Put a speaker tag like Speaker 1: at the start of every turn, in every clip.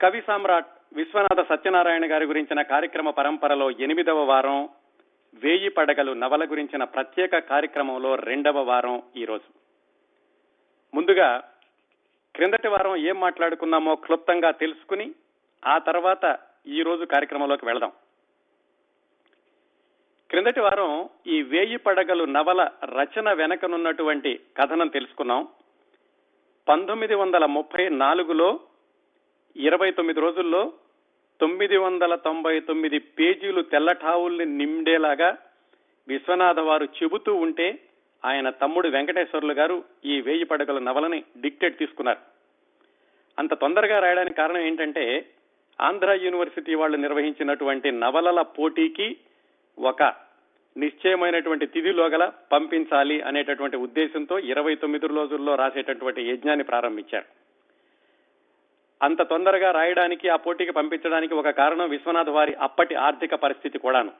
Speaker 1: కవి సామ్రాట్ విశ్వనాథ సత్యనారాయణ గారి గురించిన కార్యక్రమ పరంపరలో ఎనిమిదవ వారం వేయి పడగలు నవల గురించిన ప్రత్యేక కార్యక్రమంలో రెండవ వారం ఈరోజు ముందుగా క్రిందటి వారం ఏం మాట్లాడుకున్నామో క్లుప్తంగా తెలుసుకుని ఆ తర్వాత ఈ రోజు కార్యక్రమంలోకి వెళదాం. క్రిందటి వారం ఈ వేయి పడగలు నవల రచన వెనకనున్నటువంటి కథనం తెలుసుకున్నాం. పంతొమ్మిది వందల ముప్పై నాలుగులో ఇరవై తొమ్మిది రోజుల్లో తొమ్మిది వందల తొంభై తొమ్మిది పేజీలు తెల్లటావుల్ని నిండేలాగా విశ్వనాథ వారు చెబుతూ ఉంటే ఆయన తమ్ముడు వెంకటేశ్వర్లు గారు ఈ వేయి పడగల నవలని డిక్టేట్ తీసుకున్నారు. అంత తొందరగా రాయడానికి కారణం ఏంటంటే ఆంధ్ర యూనివర్సిటీ వాళ్ళు నిర్వహించినటువంటి నవలల పోటీకి ఒక నిశ్చయమైనటువంటి తిథిలోగల పంపించాలి అనేటటువంటి ఉద్దేశంతో ఇరవై తొమ్మిది రోజుల్లో రాసేటటువంటి యజ్ఞాన్ని ప్రారంభించారు. అంత తొందరగా రాయడానికి ఆ పోటీకి పంపించడానికి ఒక కారణం విశ్వనాథ్ వారి అప్పటి ఆర్థిక పరిస్థితి కూడాను.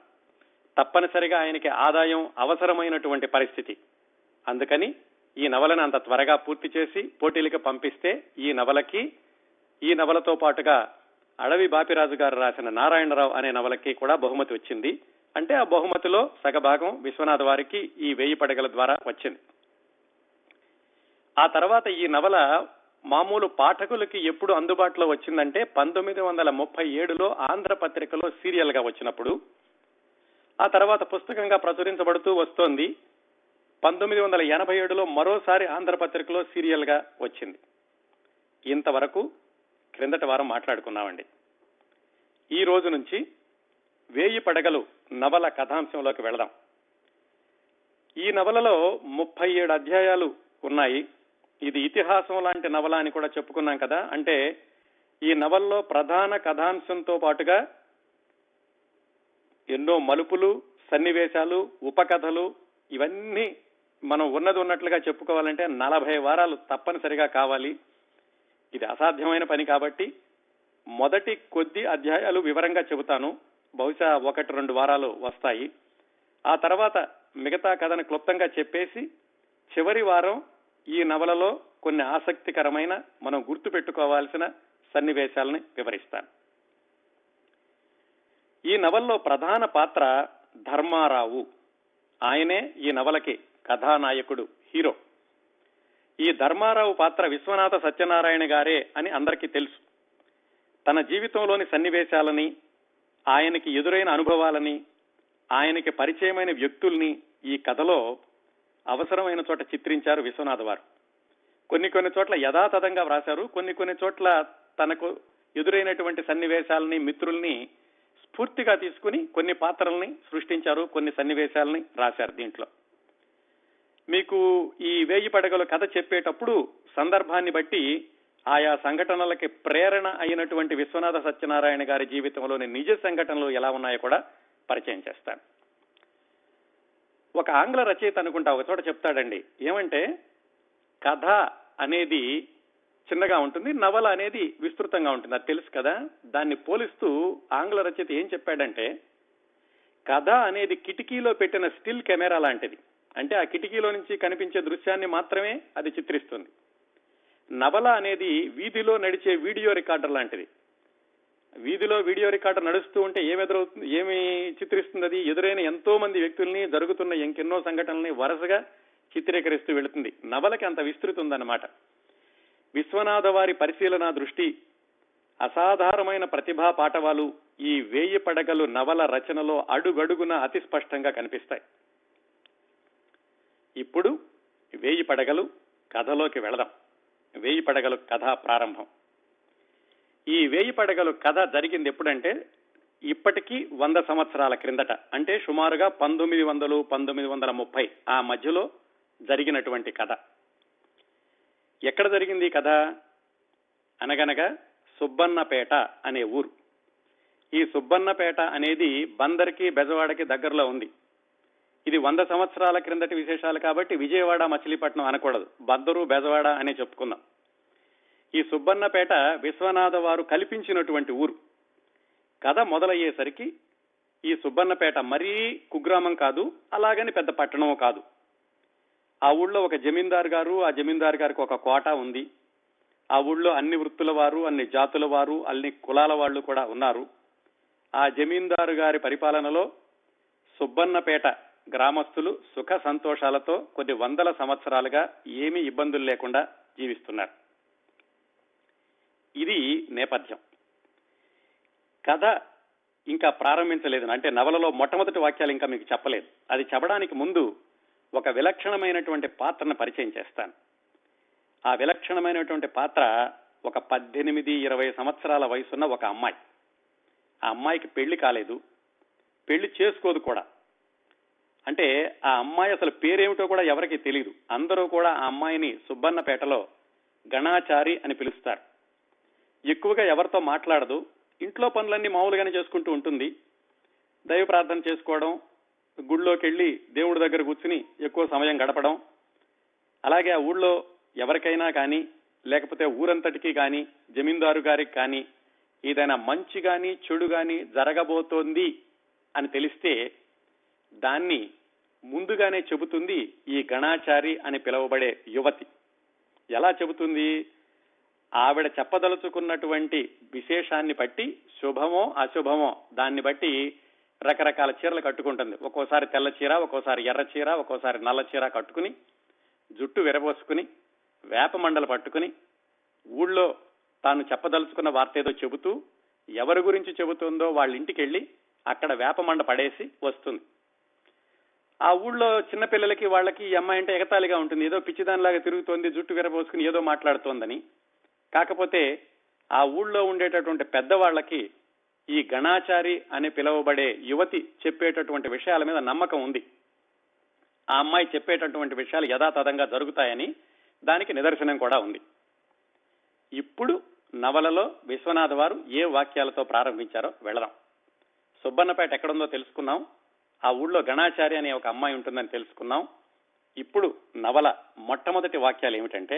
Speaker 1: తప్పనిసరిగా ఆయనకి ఆదాయం అవసరమైనటువంటి పరిస్థితి. అందుకని ఈ నవలను అంత త్వరగా పూర్తి చేసి పోటీలకు పంపిస్తే ఈ నవలకి ఈ నవలతో పాటుగా అడవి బాపిరాజు గారు రాసిన నారాయణరావు అనే నవలకి కూడా బహుమతి వచ్చింది. అంటే ఆ బహుమతిలో సగభాగం విశ్వనాథ్ వారికి ఈ వేయి పడగల ద్వారా వచ్చింది. ఆ తర్వాత ఈ నవల మామూలు పాఠకులకి ఎప్పుడు అందుబాటులో వచ్చిందంటే పంతొమ్మిది వందల ముప్పై ఏడులో ఆంధ్ర పత్రికలో సీరియల్గా వచ్చినప్పుడు. ఆ తర్వాత పుస్తకంగా ప్రచురించబడుతూ వస్తోంది. పంతొమ్మిది వందల ఎనభై ఏడులో మరోసారి ఆంధ్రపత్రికలో సీరియల్గా వచ్చింది. ఇంతవరకు క్రిందటి వారం మాట్లాడుకున్నామండి. ఈ రోజు నుంచి వేయి పడగలు నవల కథాంశంలోకి వెళదాం. ఈ నవలలో ముప్పై ఏడు అధ్యాయాలు ఉన్నాయి. ఇది ఇతిహాసం లాంటి నవల అని కూడా చెప్పుకున్నాం కదా. అంటే ఈ నవల్లో ప్రధాన కథాంశంతో పాటుగా ఎన్నో మలుపులు సన్నివేశాలు ఉపకథలు ఇవన్నీ మనం ఉన్నది ఉన్నట్లుగా చెప్పుకోవాలంటే నలభై వారాలు తప్పనిసరిగా కావాలి. ఇది అసాధ్యమైన పని కాబట్టి మొదటి కొద్ది అధ్యాయాలు వివరంగా చెబుతాను. బహుశా ఒకటి రెండు వారాలు వస్తాయి. ఆ తర్వాత మిగతా కథను క్లుప్తంగా చెప్పేసి చివరి వారం ఈ నవలలో కొన్ని ఆసక్తికరమైన మనం గుర్తు పెట్టుకోవాల్సిన సన్నివేశాలని వివరిస్తాను. ఈ నవల్లో ప్రధాన పాత్ర ధర్మారావు. ఆయనే ఈ నవలకి కథానాయకుడు హీరో. ఈ ధర్మారావు పాత్ర విశ్వనాథ సత్యనారాయణ గారే అని అందరికీ తెలుసు. తన జీవితంలోని సన్నివేశాలని ఆయనకి ఎదురైన అనుభవాలని ఆయనకి పరిచయమైన వ్యక్తుల్ని ఈ కథలో అవసరమైన చోట చిత్రించారు విశ్వనాథ్ వారు కొన్ని కొన్ని చోట్ల యథాతథంగా వ్రాశారు కొన్ని కొన్ని చోట్ల తనకు ఎదురైనటువంటి సన్నివేశాలని మిత్రుల్ని స్ఫూర్తిగా తీసుకుని కొన్ని పాత్రల్ని సృష్టించారు కొన్ని సన్నివేశాలని రాశారు దీంట్లో. మీకు ఈ వేయి పడగల కథ చెప్పేటప్పుడు సందర్భాన్ని బట్టి ఆయా సంఘటనలకి ప్రేరణ అయినటువంటి విశ్వనాథ సత్యనారాయణ గారి జీవితంలోని నిజ సంఘటనలు ఎలా ఉన్నాయో కూడా పరిచయం చేస్తాను. ఒక ఆంగ్ల రచయిత అనుకుంటా ఒక చోట చెప్తాడండి. ఏమంటే కథ అనేది చిన్నగా ఉంటుంది నవల అనేది విస్తృతంగా ఉంటుంది. అది తెలుసు కదా? దాన్ని పోలిస్తూ ఆంగ్ల రచయిత ఏం చెప్పాడంటే కథ అనేది కిటికీలో పెట్టిన స్టిల్ కెమెరా లాంటిది. అంటే ఆ కిటికీలో నుంచి కనిపించే దృశ్యాన్ని మాత్రమే అది చిత్రిస్తుంది. నవల అనేది వీధిలో నడిచే వీడియో రికార్డర్ లాంటిది. వీధిలో వీడియో రికార్డర్ నడుస్తూ ఉంటే ఏమి ఎదురవుతుంది ఏమి చిత్రిస్తుంది అది ఎదురైన ఎంతో మంది వ్యక్తుల్ని జరుగుతున్న ఇంకెన్నో సంఘటనల్ని వరుసగా చిత్రీకరిస్తూ వెళుతుంది. నవలకి అంత విస్తృతి ఉందన్నమాట. విశ్వనాథ వారి పరిశీలన దృష్టి అసాధారణమైన ప్రతిభా పాఠవాలు ఈ వేయి పడగలు నవల రచనలో అడుగడుగున అతి స్పష్టంగా కనిపిస్తాయి. ఇప్పుడు వేయి పడగలు కథలోకి వెళదాం. వేయి పడగలు కథ ప్రారంభం. ఈ వేయి పడగలు కథ జరిగింది ఎప్పుడంటే ఇప్పటికీ వంద సంవత్సరాల క్రిందట. అంటే సుమారుగా పంతొమ్మిది వందలు పంతొమ్మిది వందల ముప్పై ఆ మధ్యలో జరిగినటువంటి కథ. ఎక్కడ జరిగింది ఈ కథ? అనగనగా సుబ్బన్నపేట అనే ఊరు. ఈ సుబ్బన్నపేట అనేది బందర్కి బెజవాడకి దగ్గరలో ఉంది. ఇది వంద సంవత్సరాల క్రిందటి విశేషాలు కాబట్టి విజయవాడ మచిలీపట్నం అనకూడదు. బందరు బెజవాడ అనే చెప్పుకుందాం. ఈ సుబ్బన్నపేట విశ్వనాథ వారు కల్పించినటువంటి ఊరు. కథ మొదలయ్యేసరికి ఈ సుబ్బన్నపేట మరీ కుగ్రామం కాదు అలాగని పెద్ద పట్టణం కాదు. ఆ ఊళ్ళో ఒక జమీందారు గారు ఆ జమీందారు గారికి ఒక కోట ఉంది. ఆ ఊళ్ళో అన్ని వృత్తుల వారు అన్ని జాతుల వారు అన్ని కులాల వాళ్ళు కూడా ఉన్నారు. ఆ జమీందారు గారి పరిపాలనలో సుబ్బన్నపేట గ్రామస్తులు సుఖ సంతోషాలతో కొద్ది వందల సంవత్సరాలుగా ఏమీ ఇబ్బందులు లేకుండా జీవిస్తున్నారు. ఇది నేపథ్యం. కథ ఇంకా ప్రారంభించలేదు. అంటే నవలలో మొట్టమొదటి వాక్యాలు ఇంకా మీకు చెప్పలేదు. అది చెప్పడానికి ముందు ఒక విలక్షణమైనటువంటి పాత్రను పరిచయం చేస్తాను. ఆ విలక్షణమైనటువంటి పాత్ర ఒక పద్దెనిమిది ఇరవై సంవత్సరాల వయసున్న ఒక అమ్మాయి. ఆ అమ్మాయికి పెళ్ళి కాలేదు. పెళ్ళి చేసుకోదు కూడా. అంటే ఆ అమ్మాయి అసలు పేరేమిటో కూడా ఎవరికి తెలియదు అందరూ కూడా ఆ అమ్మాయిని సుబ్బన్నపేటలో గణాచారి అని పిలుస్తారు. ఎక్కువగా ఎవరితో మాట్లాడదు. ఇంట్లో పనులన్నీ మామూలుగానే చేసుకుంటూ ఉంటుంది. దైవ ప్రార్థన చేసుకోవడం గుళ్ళోకి వెళ్ళి దేవుడి దగ్గర కూర్చుని ఎక్కువ సమయం గడపడం. అలాగే ఆ ఊళ్ళో ఎవరికైనా కానీ లేకపోతే ఊరంతటికి కానీ జమీందారు గారికి కానీ ఏదైనా మంచి కానీ చెడు కానీ జరగబోతోంది అని తెలిస్తే దాన్ని ముందుగానే చెబుతుంది ఈ గణాచారి అని పిలువబడే యువతి. ఎలా చెబుతుంది? ఆవిడ చెప్పదలుచుకున్నటువంటి విశేషాన్ని బట్టి శుభమో అశుభమో దాన్ని బట్టి రకరకాల చీరలు కట్టుకుంటుంది. ఒక్కోసారి తెల్ల చీర ఒక్కోసారి ఎర్ర చీర ఒక్కోసారి నల్ల చీర కట్టుకుని జుట్టు విరబోసుకుని వేప మండలు పట్టుకుని ఊళ్ళో తాను చెప్పదలుచుకున్న వార్త ఏదో చెబుతూ ఎవరి గురించి చెబుతుందో వాళ్ళ ఇంటికి వెళ్ళి అక్కడ వేపమండ పడేసి వస్తుంది. ఆ ఊళ్ళో చిన్నపిల్లలకి వాళ్ళకి ఈ అమ్మాయి అంటే ఎగతాళిగా ఉంటుంది. ఏదో పిచ్చిదానిలాగా తిరుగుతోంది జుట్టు విరబోసుకుని ఏదో మాట్లాడుతోందని. కాకపోతే ఆ ఊళ్ళో ఉండేటటువంటి పెద్దవాళ్ళకి ఈ గణాచారి అని పిలువబడే యువతి చెప్పేటటువంటి విషయాల మీద నమ్మకం ఉంది. ఆ అమ్మాయి చెప్పేటటువంటి విషయాలు యథాతథంగా జరుగుతాయని దానికి నిదర్శనం కూడా ఉంది. ఇప్పుడు నవలలో విశ్వనాథ్ వారు ఏ వాక్యాలతో ప్రారంభించారో వెళదాం సుబ్బన్నపేట ఎక్కడుందో తెలుసుకున్నాం ఆ ఊళ్ళో గణాచారి అనే ఒక అమ్మాయి ఉంటుందని తెలుసుకున్నాం ఇప్పుడు నవల మొట్టమొదటి వాక్యాలు ఏమిటంటే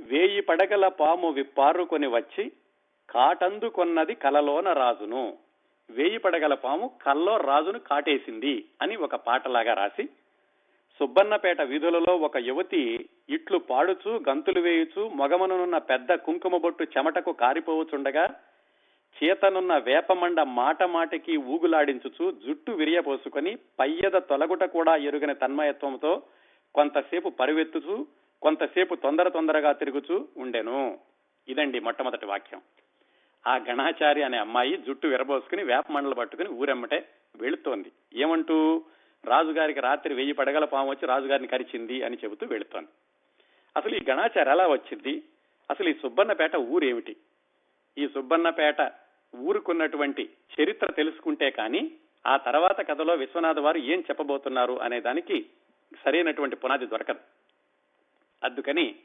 Speaker 1: వేయి పడగల పాము విప్పారుకొని వచ్చి కాటందు కొన్నది కలలోన రాజును. వేయి పడగల పాము కల్లో రాజును కాటేసింది అని ఒక పాటలాగా రాసి సుబ్బన్నపేట వీధులలో ఒక యువతి ఇట్లు పాడుచు గంతులు వేయుచు మొగమనున్న పెద్ద కుంకుమ బొట్టు చెమటకు కారిపోవచుండగా చేతనున్న వేపమండ మాట మాటికి ఊగులాడించుచు జుట్టు విరియపోసుకొని పయ్యద తొలగుట కూడా ఎరుగని తన్మయత్వంతో కొంతసేపు పరివెత్తుచు కొంతసేపు తొందర తొందరగా తిరుగుచూ ఉండెను. ఇదండి మొట్టమొదటి వాక్యం. ఆ గణాచారి అనే అమ్మాయి జుట్టు విరబోసుకుని వేప మండలు పట్టుకుని ఊరెమ్మటే వెళుతోంది. ఏమంటూ? రాజుగారికి రాత్రి వెయ్యి పడగల పాము వచ్చి రాజుగారిని కరిచింది అని చెబుతూ వెళుతోంది. అసలు ఈ గణాచారి ఎలా వచ్చింది? అసలు ఈ సుబ్బన్నపేట ఊరేమిటి? ఈ సుబ్బన్నపేట ఊరుకున్నటువంటి చరిత్ర తెలుసుకుంటే కానీ ఆ తర్వాత కథలో విశ్వనాథ్ వారు ఏం చెప్పబోతున్నారు అనే దానికి సరైనటువంటి పునాది దొరకదు. అందుకని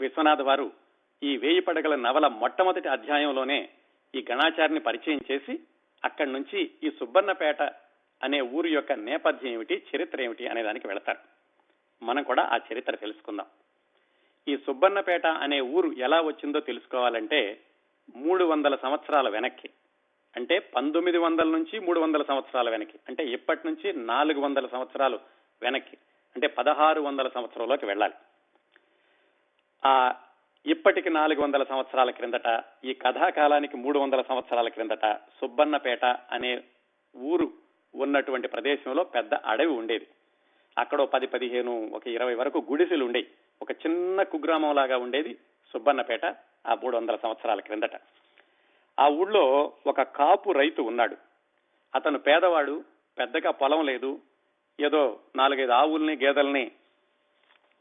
Speaker 1: విశ్వనాథ్ వారు ఈ వేయి పడగల నవల మొట్టమొదటి అధ్యాయంలోనే ఈ గణాచారిని పరిచయం చేసి అక్కడి నుంచి ఈ సుబ్బన్నపేట అనే ఊరు యొక్క నేపథ్యం ఏమిటి చరిత్ర ఏమిటి అనే దానికి వెళతారు. మనం కూడా ఆ చరిత్ర తెలుసుకుందాం. ఈ సుబ్బన్నపేట అనే ఊరు ఎలా వచ్చిందో తెలుసుకోవాలంటే మూడు వందల సంవత్సరాల వెనక్కి అంటే పంతొమ్మిది వందల నుంచి మూడు వందల సంవత్సరాల వెనక్కి అంటే ఇప్పటి నుంచి నాలుగు వందల సంవత్సరాలు వెనక్కి అంటే పదహారు వందల సంవత్సరంలోకి వెళ్ళాలి. ఆ ఇప్పటికి నాలుగు వందల సంవత్సరాల క్రిందట ఈ కథాకాలానికి మూడు వందల సంవత్సరాల క్రిందట సుబ్బన్నపేట అనే ఊరు ఉన్నటువంటి ప్రదేశంలో పెద్ద అడవి ఉండేది. అక్కడ పది పదిహేను ఒక ఇరవై వరకు గుడిసెలు ఉండేవి ఒక చిన్న కుగ్రామం లాగా ఉండేది సుబ్బన్నపేట ఆ మూడు వందల సంవత్సరాల క్రిందట. ఆ ఊళ్ళో ఒక కాపు రైతు ఉన్నాడు. అతను పేదవాడు పెద్దగా పొలం లేదు. ఏదో నాలుగైదు ఆవుల్ని గేదెల్ని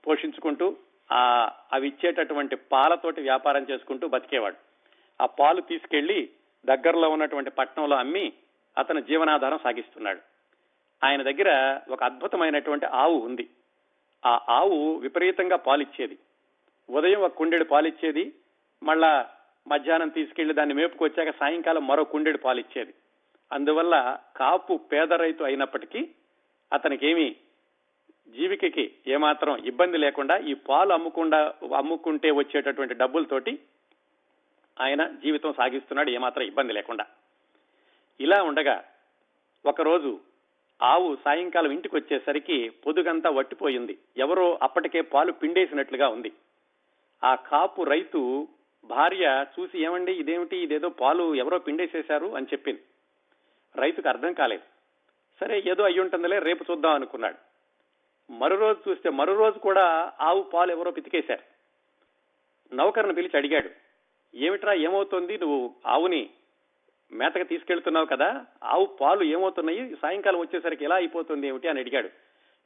Speaker 1: పోషించుకుంటూ ఆ అవి ఇచ్చేటటువంటి పాలతోటి వ్యాపారం చేసుకుంటూ బతికేవాడు. ఆ పాలు తీసుకెళ్ళి దగ్గరలో ఉన్నటువంటి పట్టణంలో అమ్మి అతను జీవనాధారం సాగిస్తున్నాడు. ఆయన దగ్గర ఒక అద్భుతమైనటువంటి ఆవు ఉంది. ఆ ఆవు విపరీతంగా పాలిచ్చేది. ఉదయం ఒక కుండెడు పాలిచ్చేది మళ్ళా మధ్యాహ్నం తీసుకెళ్ళి దాన్ని మేపుకొచ్చాక సాయంకాలం మరో కుండెడు పాలిచ్చేది. అందువల్ల కాపు పేద రైతు అయినప్పటికీ అతనికి ఏమి జీవికకి ఏమాత్రం ఇబ్బంది లేకుండా ఈ పాలు అమ్ముకుండా అమ్ముకుంటే వచ్చేటటువంటి డబ్బులతోటి ఆయన జీవితం సాగిస్తున్నాడు ఏమాత్రం ఇబ్బంది లేకుండా. ఇలా ఉండగా ఒకరోజు ఆవు సాయంకాలం ఇంటికి వచ్చేసరికి పొదుగంతా వట్టిపోయింది. ఎవరో అప్పటికే పాలు పిండేసినట్లుగా ఉంది. ఆ కాపు రైతు భార్య చూసి ఏమండి ఇదేమిటి? ఇదేదో పాలు ఎవరో పిండేసేశారు? అని చెప్పింది. రైతుకు అర్థం కాలేదు. సరే ఏదో అయ్యి ఉంటుందిలే రేపు చూద్దాం అనుకున్నాడు. మరో రోజు చూస్తే మరో రోజు కూడా ఆవు పాలు ఎవరో పితికేశారు. నౌకర్ని పిలిచి అడిగాడు ఏమిట్రా ఏమవుతుంది? నువ్వు ఆవుని మేతకు తీసుకెళ్తున్నావు కదా ఆవు పాలు ఏమవుతున్నాయి? సాయంకాలం వచ్చేసరికి ఎలా అయిపోతుంది ఏమిటి? అని అడిగాడు.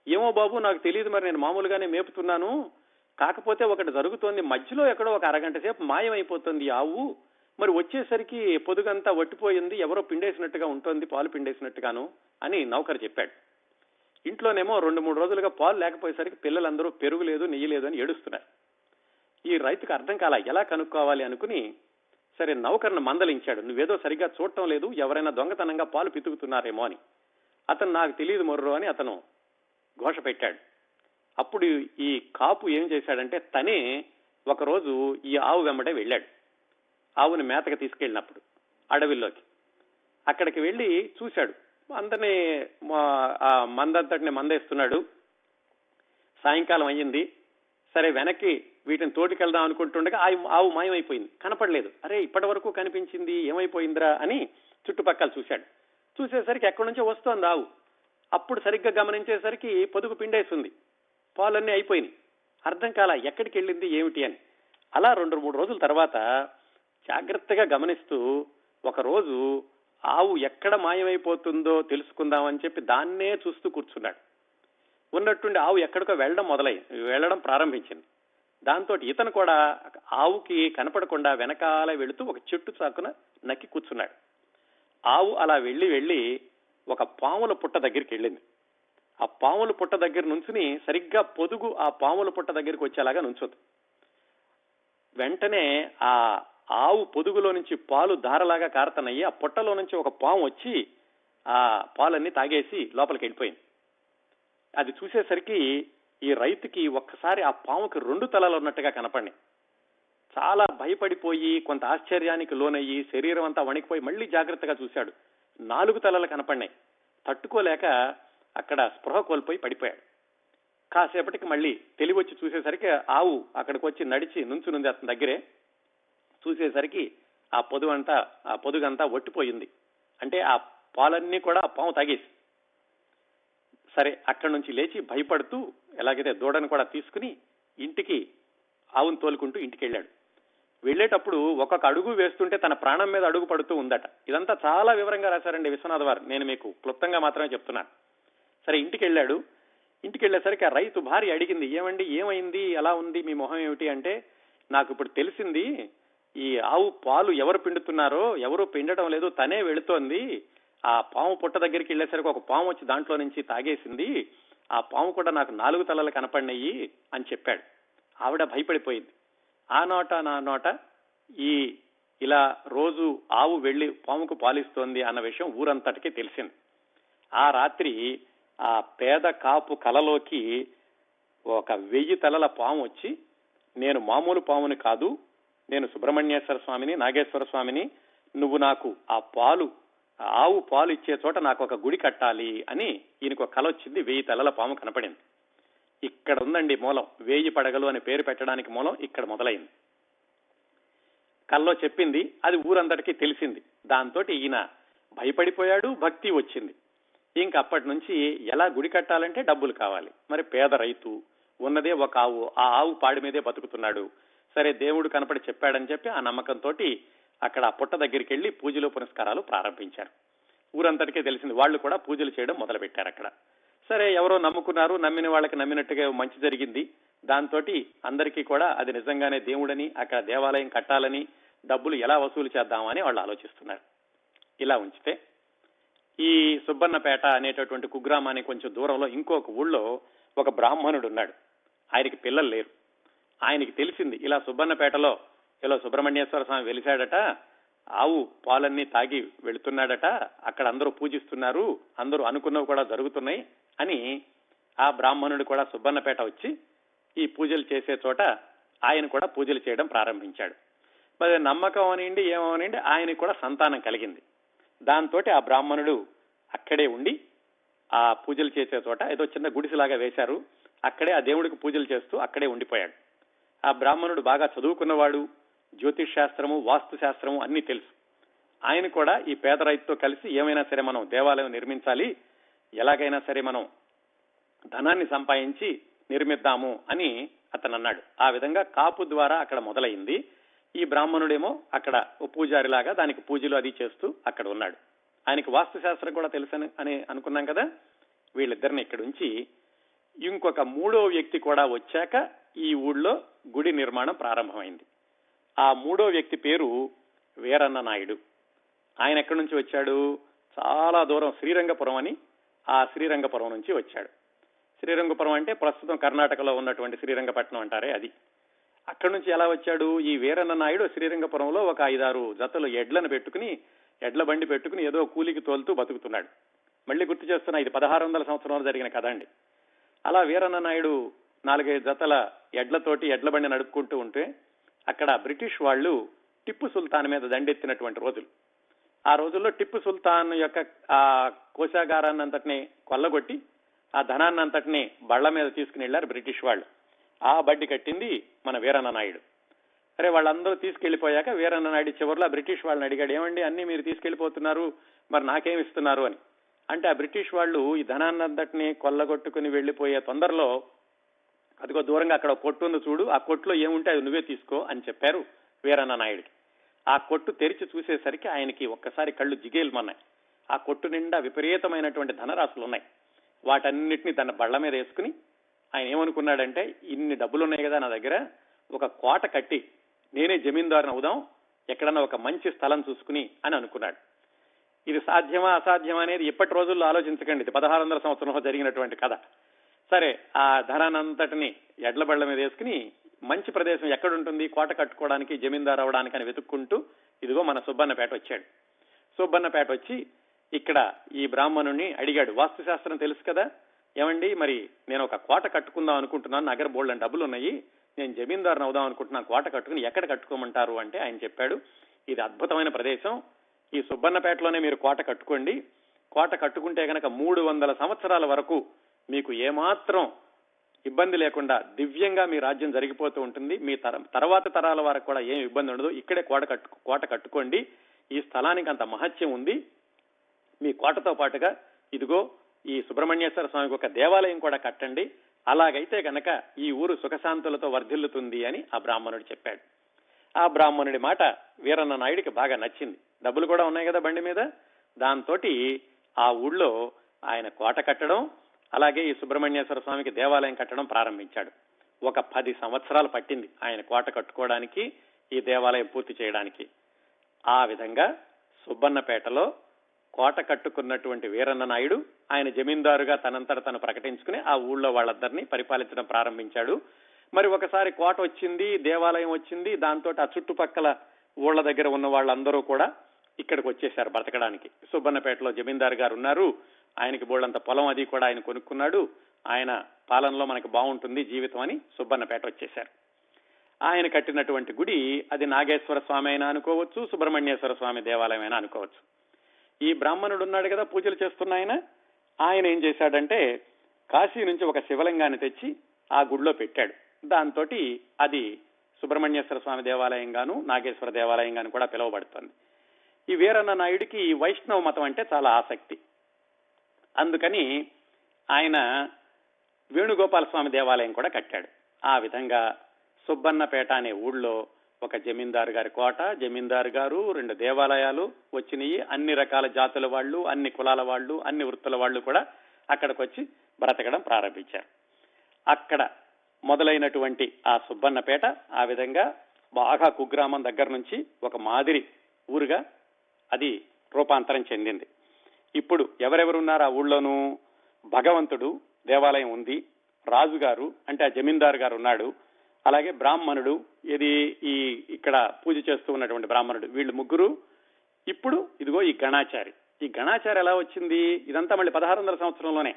Speaker 1: ఏమో బాబు నాకు తెలియదు మరి నేను మామూలుగానే మేపుతున్నాను. కాకపోతే ఒకటి జరుగుతోంది. మధ్యలో ఎక్కడో ఒక అరగంట సేపు మాయమైపోతుంది ఆవు. మరి వచ్చేసరికి పొదుగంతా వట్టిపోయింది. ఎవరో పిండేసినట్టుగా ఉంటుంది పాలు పిండేసినట్టుగాను అని నౌకరు చెప్పాడు. ఇంట్లోనేమో రెండు మూడు రోజులుగా పాలు లేకపోయేసరికి పిల్లలందరూ పెరుగు లేదు నెయ్యి లేదు అని ఏడుస్తున్నారు. ఈ రైతుకు అర్థం కాల ఎలా కనుక్కోవాలి అనుకుని సరే నౌకర్ను మందలించాడు. నువ్వేదో సరిగ్గా చూడటం లేదు ఎవరైనా దొంగతనంగా పాలు పితుకుతున్నారేమో అని. అతను నాకు తెలియదు మొర్రో అని అతను ఘోష పెట్టాడు. అప్పుడు ఈ కాపు ఏం చేశాడంటే తనే ఒకరోజు ఈ ఆవు వెంబడే వెళ్ళాడు. ఆవుని మేతకు తీసుకెళ్ళినప్పుడు అడవిలోకి అక్కడికి వెళ్ళి చూశాడు. అందరినీ ఆ మందంతటిని మందేస్తున్నాడు. సాయంకాలం అయ్యింది. సరే వెనక్కి వీటిని తోటికెళ్దాం అనుకుంటుండగా ఆవు మాయమైపోయింది. కనపడలేదు. అరే ఇప్పటి వరకు కనిపించింది ఏమైపోయిందిరా అని చుట్టుపక్కల చూశాడు. చూసేసరికి ఎక్కడి నుంచో వస్తోంది ఆవు. అప్పుడు సరిగ్గా గమనించేసరికి పొదుగు పిండేస్తుంది పాలన్నీ అయిపోయినాయి. అర్థం కాల ఎక్కడికి వెళ్ళింది ఏమిటి అని. అలా రెండు మూడు రోజుల తర్వాత జాగ్రత్తగా గమనిస్తూ ఒకరోజు ఆవు ఎక్కడ మాయమైపోతుందో తెలుసుకుందామని చెప్పి దాన్నే చూస్తూ కూర్చున్నాడు. ఉన్నట్టుండి ఆవు ఎక్కడికో వెళ్ళడం మొదలై వెళ్ళడం ప్రారంభించింది. దాంతో ఇతను కూడా ఆవుకి కనపడకుండా వెనకాల వెళుతూ ఒక చెట్టు చాకున నక్కి కూర్చున్నాడు. ఆవు అలా వెళ్ళి వెళ్ళి ఒక పాముల పుట్ట దగ్గరికి వెళ్ళింది. ఆ పాముల పుట్ట దగ్గర నుంచుని సరిగ్గా పొదుగు ఆ పాముల పుట్ట దగ్గరికి వచ్చేలాగా నుంచుంది వెంటనే ఆ ఆవు పొదుగులో నుంచి పాలు ధారలాగా కారతనయ్యి ఆ పొట్టలో నుంచి ఒక పాము వచ్చి ఆ పాలన్నీ తాగేసి లోపలికి వెళ్ళిపోయింది. అది చూసేసరికి ఈ రైతుకి ఒక్కసారి ఆ పాముకి రెండు తలలు ఉన్నట్టుగా కనపడి చాలా భయపడిపోయి కొంత ఆశ్చర్యానికి లోనయ్యి శరీరం అంతా వణికిపోయి మళ్ళీ జాగ్రత్తగా చూశాడు. నాలుగు తలలు కనపడినాయి. తట్టుకోలేక అక్కడ స్పృహ కోల్పోయి పడిపోయాడు. కాసేపటికి మళ్ళీ తెలివచ్చి చూసేసరికి ఆవు అక్కడికి వచ్చి నడిచి నుంచునుంది అతని దగ్గరే. చూసేసరికి ఆ పొదువంతా ఆ పొదుగంతా ఒట్టిపోయింది. అంటే ఆ పాలన్నీ కూడా పాము తాగేసి. సరే అక్కడి నుంచి లేచి భయపడుతూ ఎలాగైతే దూడను కూడా తీసుకుని ఇంటికి ఆవును తోలుకుంటూ ఇంటికి వెళ్ళాడు వెళ్ళేటప్పుడు ఒక్కొక్క అడుగు వేస్తుంటే తన ప్రాణం మీద అడుగు పడుతూ ఉందట. ఇదంతా చాలా వివరంగా రాశారండి విశ్వనాథ్ వారు. నేను మీకు క్లుప్తంగా మాత్రమే చెప్తున్నాను. సరే ఇంటికి వెళ్ళాడు ఇంటికి వెళ్ళేసరికి ఆ రైతు భార్య అడిగింది ఏమండి ఏమైంది? ఎలా ఉంది? మీ మొహం ఏమిటి? అంటే నాకు ఇప్పుడు తెలిసింది ఈ ఆవు పాలు ఎవరు పిండుతున్నారో ఎవరు పిండటం లేదు తనే వెళుతోంది. ఆ పాము పుట్ట దగ్గరికి వెళ్ళేసరికి ఒక పాము వచ్చి దాంట్లో నుంచి తాగేసింది. ఆ పాము కూడా నాకు నాలుగు తలలు కనపడినాయి అని చెప్పాడు. ఆవిడ భయపడిపోయింది. ఆ నోట నా నోట ఈ ఇలా రోజు ఆవు వెళ్ళి పాముకు పాలిస్తోంది అన్న విషయం ఊరంతటికి తెలిసింది. ఆ రాత్రి ఆ పేద కాపు కలలోకి ఒక వెయ్యి తలల పాము వచ్చి నేను మామూలు పాముని కాదు నేను సుబ్రహ్మణ్యేశ్వర స్వామిని నాగేశ్వర స్వామిని నువ్వు నాకు ఆ పాలు ఆవు పాలు ఇచ్చే చోట నాకు ఒక గుడి కట్టాలి అని ఈయనకు ఒక కల వచ్చింది. వెయ్యి తలల పాము కనపడింది. ఇక్కడ ఉందండి మూలం. వేయి పడగలు అని పేరు పెట్టడానికి మూలం ఇక్కడ మొదలైంది. కల్లో చెప్పింది అది ఊరందరికీ తెలిసింది. దాంతో ఈయన భయపడిపోయాడు భక్తి వచ్చింది. ఇంక అప్పటి నుంచి ఎలా గుడి కట్టాలంటే డబ్బులు కావాలి. మరి పేద రైతు ఉన్నదే ఒక ఆవు ఆ ఆవు పాడి మీదే బతుకుతున్నాడు. సరే దేవుడు కనపడి చెప్పాడని చెప్పి ఆ నమ్మకంతో అక్కడ ఆ పుట్ట దగ్గరికి వెళ్ళి పూజలు పురస్కారాలు ప్రారంభించారు. ఊరంతటికే తెలిసింది వాళ్ళు కూడా పూజలు చేయడం మొదలుపెట్టారు అక్కడ. సరే ఎవరో నమ్ముకున్నారు నమ్మిన వాళ్ళకి నమ్మినట్టుగా మంచి జరిగింది. దాంతో అందరికీ కూడా అది నిజంగానే దేవుడని అక్కడ దేవాలయం కట్టాలని డబ్బులు ఎలా వసూలు చేద్దామని వాళ్ళు ఆలోచిస్తున్నారు. ఇలా ఉంచితే ఈ సుబ్బన్నపేట అనేటటువంటి కుగ్రామానికి కొంచెం దూరంలో ఇంకొక ఊళ్ళో ఒక బ్రాహ్మణుడు ఉన్నాడు. ఆయనకి పిల్లలు లేరు. ఆయనకి తెలిసింది. ఇలా సుబ్బన్నపేటలో ఇలా సుబ్రహ్మణ్యేశ్వర స్వామి వెలిశాడట. ఆవు పాలన్నీ తాగి వెళుతున్నాడట. అక్కడ అందరూ పూజిస్తున్నారు. అందరూ అనుకున్నవి కూడా జరుగుతున్నాయి అని ఆ బ్రాహ్మణుడు కూడా సుబ్బన్నపేట వచ్చి ఈ పూజలు చేసే చోట ఆయన కూడా పూజలు చేయడం ప్రారంభించాడు. మరి నమ్మకం అనియండి ఏమనియండి ఆయనకు కూడా సంతానం కలిగింది. దాంతో ఆ బ్రాహ్మణుడు అక్కడే ఉండి ఆ పూజలు చేసే చోట ఏదో చిన్న గుడిసెలాగా వేశారు. అక్కడే ఆ దేవుడికి పూజలు చేస్తూ అక్కడే ఉండిపోయాడు. ఆ బ్రాహ్మణుడు బాగా చదువుకున్నవాడు జ్యోతిష్ శాస్త్రము వాస్తు శాస్త్రము అన్ని తెలుసు. ఆయన కూడా ఈ పేద రైతుతో కలిసి ఏమైనా సరే మనం దేవాలయం నిర్మించాలి ఎలాగైనా సరే మనం ధనాన్ని సంపాదించి నిర్మిద్దాము అని అతను అన్నాడు ఆ విధంగా కాపు ద్వారా అక్కడ మొదలైంది. ఈ బ్రాహ్మణుడేమో అక్కడ పూజారిలాగా దానికి పూజలు అది చేస్తూ అక్కడ ఉన్నాడు. ఆయనకి వాస్తు శాస్త్రం కూడా తెలుసని అని అనుకున్నాం కదా? వీళ్ళిద్దరిని ఇక్కడ ఉంచి ఇంకొక మూడో వ్యక్తి కూడా వచ్చాక ఈ ఊళ్ళో గుడి నిర్మాణం ప్రారంభమైంది. ఆ మూడో వ్యక్తి పేరు వీరన్న నాయుడు. ఆయన ఎక్కడి నుంచి వచ్చాడు? చాలా దూరం శ్రీరంగపురం అని ఆ శ్రీరంగపురం నుంచి వచ్చాడు. శ్రీరంగపురం అంటే ప్రస్తుతం కర్ణాటకలో ఉన్నటువంటి శ్రీరంగపట్నం అంటారే అది. అక్కడి నుంచి ఎలా వచ్చాడు? ఈ వీరన్న నాయుడు శ్రీరంగపురంలో ఒక ఐదారు జతలు ఎడ్లను పెట్టుకుని ఎడ్ల బండి పెట్టుకుని ఏదో కూలికి తోలుతూ బతుకుతున్నాడు. మళ్ళీ గుర్తు చేస్తున్నా ఇది పదహారు వందల సంవత్సరంలో జరిగిన కథ అండి. అలా వీరన్న నాయుడు నాలుగైదు జతల ఎడ్లతోటి ఎడ్ల బండి నడుపుకుంటూ ఉంటే అక్కడ బ్రిటిష్ వాళ్ళు టిప్పు సుల్తాన్ మీద దండెత్తినటువంటి రోజులు. ఆ రోజుల్లో టిప్పు సుల్తాన్ యొక్క ఆ కోశాగారాన్ని అంతటిని కొల్లగొట్టి ఆ ధనాన్ని అంతటిని బళ్ళ మీద తీసుకుని వెళ్ళారు బ్రిటిష్ వాళ్ళు. ఆ బడ్డి కట్టింది మన వీరన్న నాయుడు అరే వాళ్ళందరూ తీసుకెళ్ళిపోయాక వీరన్న నాయుడు చివరిలో బ్రిటిష్ వాళ్ళని అడిగాడు ఏమండి అన్ని మీరు తీసుకెళ్ళిపోతున్నారు మరి నాకేమిస్తున్నారు అని. అంటే ఆ బ్రిటిష్ వాళ్ళు ఈ ధనాన్నంతటిని కొల్లగొట్టుకుని వెళ్ళిపోయే తొందరలో అదిగో దూరంగా అక్కడ కొట్టు ఉంది చూడు. ఆ కొట్టులో ఏముంటే అది నువ్వే తీసుకో అని చెప్పారు వీరన్న నాయుడికి ఆ కొట్టు తెరిచి చూసేసరికి ఆయనకి ఒక్కసారి కళ్ళు జిగేలుమన్నాయి. ఆ కొట్టు నిండా విపరీతమైనటువంటి ధనరాశులు ఉన్నాయి. వాటన్నిటిని తన బళ్ళ మీద వేసుకుని ఆయన ఏమనుకున్నాడంటే ఇన్ని డబ్బులు ఉన్నాయి కదా నా దగ్గర ఒక కోట కట్టి నేనే జమీందారుని అవుదాం ఎక్కడన్నా ఒక మంచి స్థలం చూసుకుని అని అనుకున్నాడు. ఇది సాధ్యమా అసాధ్యమా అనేది ఇప్పటి రోజుల్లో ఆలోచించకండి. ఇది పదహారు వందల సంవత్సరంలో జరిగినటువంటి కథ. సరే ఆ ధనానంతటిని ఎడ్ల బళ్ళ మీద వేసుకుని మంచి ప్రదేశం ఎక్కడుంటుంది? కోట కట్టుకోవడానికి జమీందారు అవడానికి అని వెతుక్కుంటూ ఇదిగో మన సుబ్బన్నపేట వచ్చాడు. సుబ్బన్నపేట వచ్చి ఇక్కడ ఈ బ్రాహ్మణుని అడిగాడు. వాస్తుశాస్త్రం తెలుసు కదా? ఏమండి మరి నేను ఒక కోట కట్టుకుందాం అనుకుంటున్నాను. నగర బోల్డ్ డబ్బులు ఉన్నాయి. నేను జమీందారుని అవుదాం అనుకుంటున్నాను. కోట కట్టుకుని ఎక్కడ కట్టుకోమంటారు? అంటే ఆయన చెప్పాడు ఇది అద్భుతమైన ప్రదేశం. ఈ సుబ్బన్నపేటలోనే మీరు కోట కట్టుకోండి. కోట కట్టుకుంటే గనక మూడు వందల సంవత్సరాల వరకు మీకు ఏమాత్రం ఇబ్బంది లేకుండా దివ్యంగా మీ రాజ్యం జరిగిపోతూ ఉంటుంది. మీ తరం తర్వాత తరాల వరకు కూడా ఏం ఇబ్బంది ఉండదు. ఇక్కడే కోట కట్టు కోట కట్టుకోండి. ఈ స్థలానికి అంత మహత్యం ఉంది. మీ కోటతో పాటుగా ఇదిగో ఈ సుబ్రహ్మణ్యేశ్వర స్వామికి ఒక దేవాలయం కూడా కట్టండి. అలాగైతే గనక ఈ ఊరు సుఖశాంతులతో వర్ధిల్లుతుంది అని ఆ బ్రాహ్మణుడు చెప్పాడు. ఆ బ్రాహ్మణుడి మాట వీరన్న నాయుడికి బాగా నచ్చింది. డబ్బులు కూడా ఉన్నాయి కదా బండి మీద? దాంతో ఆ ఊళ్ళో ఆయన కోట కట్టడం అలాగే ఈ సుబ్రహ్మణ్యేశ్వర స్వామికి దేవాలయం కట్టడం ప్రారంభించాడు. ఒక పది సంవత్సరాలు పట్టింది ఆయన కోట కట్టుకోవడానికి ఈ దేవాలయం పూర్తి చేయడానికి. ఆ విధంగా సుబ్బన్నపేటలో కోట కట్టుకున్నటువంటి వీరన్న నాయుడు ఆయన జమీందారుగా తనంతట తను ప్రకటించుకుని ఆ ఊళ్ళో వాళ్ళందరినీ పరిపాలించడం ప్రారంభించాడు. మరి ఒకసారి కోట వచ్చింది దేవాలయం వచ్చింది దాంతో ఆ చుట్టుపక్కల ఊళ్ళ దగ్గర ఉన్న వాళ్ళందరూ కూడా ఇక్కడికి వచ్చేశారు బ్రతకడానికి. సుబ్బన్నపేటలో జమీందారు గారు ఉన్నారు. ఆయనకి బోళ్ళంత పొలం అది కూడా ఆయన కొనుక్కున్నాడు. ఆయన పాలనలో మనకు బాగుంటుంది జీవితం అని సుబ్బన్నపేట వచ్చేశారు. ఆయన కట్టినటువంటి గుడి అది నాగేశ్వర స్వామి అయినా అనుకోవచ్చు సుబ్రహ్మణ్యేశ్వర స్వామి దేవాలయం అయినా అనుకోవచ్చు. ఈ బ్రాహ్మణుడు ఉన్నాడు కదా పూజలు చేస్తున్న ఆయన. ఆయన ఏం చేశాడంటే కాశీ నుంచి ఒక శివలింగాన్ని తెచ్చి ఆ గుడిలో పెట్టాడు. దాంతో అది సుబ్రహ్మణ్యేశ్వర స్వామి దేవాలయం గాను నాగేశ్వర దేవాలయంగాను కూడా పిలువబడుతుంది. ఈ వీరన్న నాయుడికి ఈ వైష్ణవ మతం అంటే చాలా ఆసక్తి. అందుకని ఆయన వేణుగోపాల స్వామి దేవాలయం కూడా కట్టాడు. ఆ విధంగా సుబ్బన్నపేట అనే ఊళ్ళో ఒక జమీందారు గారి కోట జమీందారు గారు రెండు దేవాలయాలు వచ్చినాయి. అన్ని రకాల జాతుల వాళ్ళు అన్ని కులాల వాళ్ళు అన్ని వృత్తుల వాళ్ళు కూడా అక్కడికి వచ్చి బ్రతకడం ప్రారంభించారు. అక్కడ మొదలైనటువంటి ఆ సుబ్బన్నపేట ఆ విధంగా బాగా కుగ్రామం దగ్గర నుంచి ఒక మాదిరి ఊరుగా అది రూపాంతరం చెందింది. ఇప్పుడు ఎవరెవరున్నారు ఆ ఊళ్ళోనూ? భగవంతుడు దేవాలయం ఉంది. రాజుగారు అంటే ఆ జమీందారు గారు ఉన్నాడు. అలాగే బ్రాహ్మణుడు ఇది ఈ ఇక్కడ పూజ చేస్తూ ఉన్నటువంటి బ్రాహ్మణుడు వీళ్ళు ముగ్గురు. ఇప్పుడు ఇదిగో ఈ గణాచారి. ఈ గణాచారి ఎలా వచ్చింది? ఇదంతా మళ్ళీ పదహారు వందల సంవత్సరంలోనే.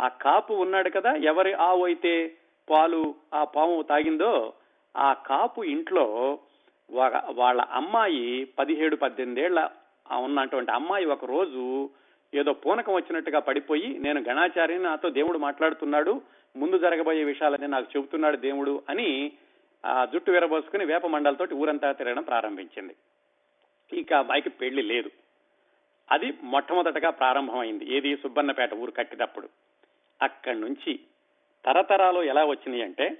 Speaker 1: ఆ కాపు ఉన్నాడు కదా ఎవరి ఆవు అయితే? పాలు ఆ పాము తాగిందో ఆ కాపు ఇంట్లో వాళ్ళ అమ్మాయి పదిహేడు పద్దెనిమిదేళ్ళ ఉన్నటువంటి అమ్మాయి ఒక రోజు ఏదో పూనకం వచ్చినట్టుగా పడిపోయి నేను గణాచార్యని నాతో దేవుడు మాట్లాడుతున్నాడు ముందు జరగబోయే విషయాలని నాకు చెబుతున్నాడు దేవుడు అని ఆ జుట్టు విరబోసుకుని వేప మండలతోటి ఊరంతా తిరగడం ప్రారంభించింది. ఇంకా అమ్మాయికి పెళ్ళి లేదు. అది మొట్టమొదటగా ప్రారంభమైంది. ఏది? సుబ్బన్నపేట ఊరు కట్టినప్పుడు. అక్కడి నుంచి తరతరాలు ఎలా వచ్చినాయి అంటే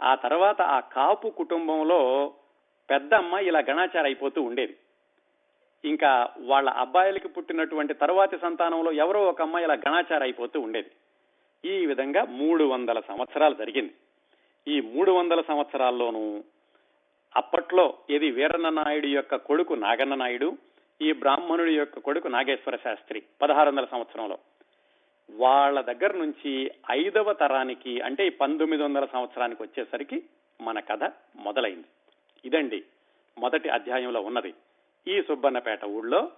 Speaker 1: ఆ తర్వాత ఆ కాపు కుటుంబంలో పెద్ద అమ్మాయి ఇలా గణాచార అయిపోతూ ఉండేది. ఇంకా వాళ్ళ అబ్బాయిలకి పుట్టినటువంటి తరువాతి సంతానంలో ఎవరో ఒక అమ్మాయి ఇలా గణాచార అయిపోతూ ఉండేది. ఈ విధంగా మూడు వందల సంవత్సరాలు జరిగింది. ఈ మూడు వందల సంవత్సరాల్లోనూ అప్పట్లో ఇది వీరన్న నాయుడు యొక్క కొడుకు నాగన్న నాయుడు ఈ బ్రాహ్మణుడి యొక్క కొడుకు నాగేశ్వర శాస్త్రి పదహారు వందల సంవత్సరంలో. వాళ్ళ దగ్గర నుంచి ఐదవ తరానికి అంటే పంతొమ్మిది వందల సంవత్సరానికి వచ్చేసరికి మన కథ మొదలైంది. ఇదండి మొదటి అధ్యాయంలో ఉన్నది. ఈ సుబ్బన్నపేట ఊళ్ళో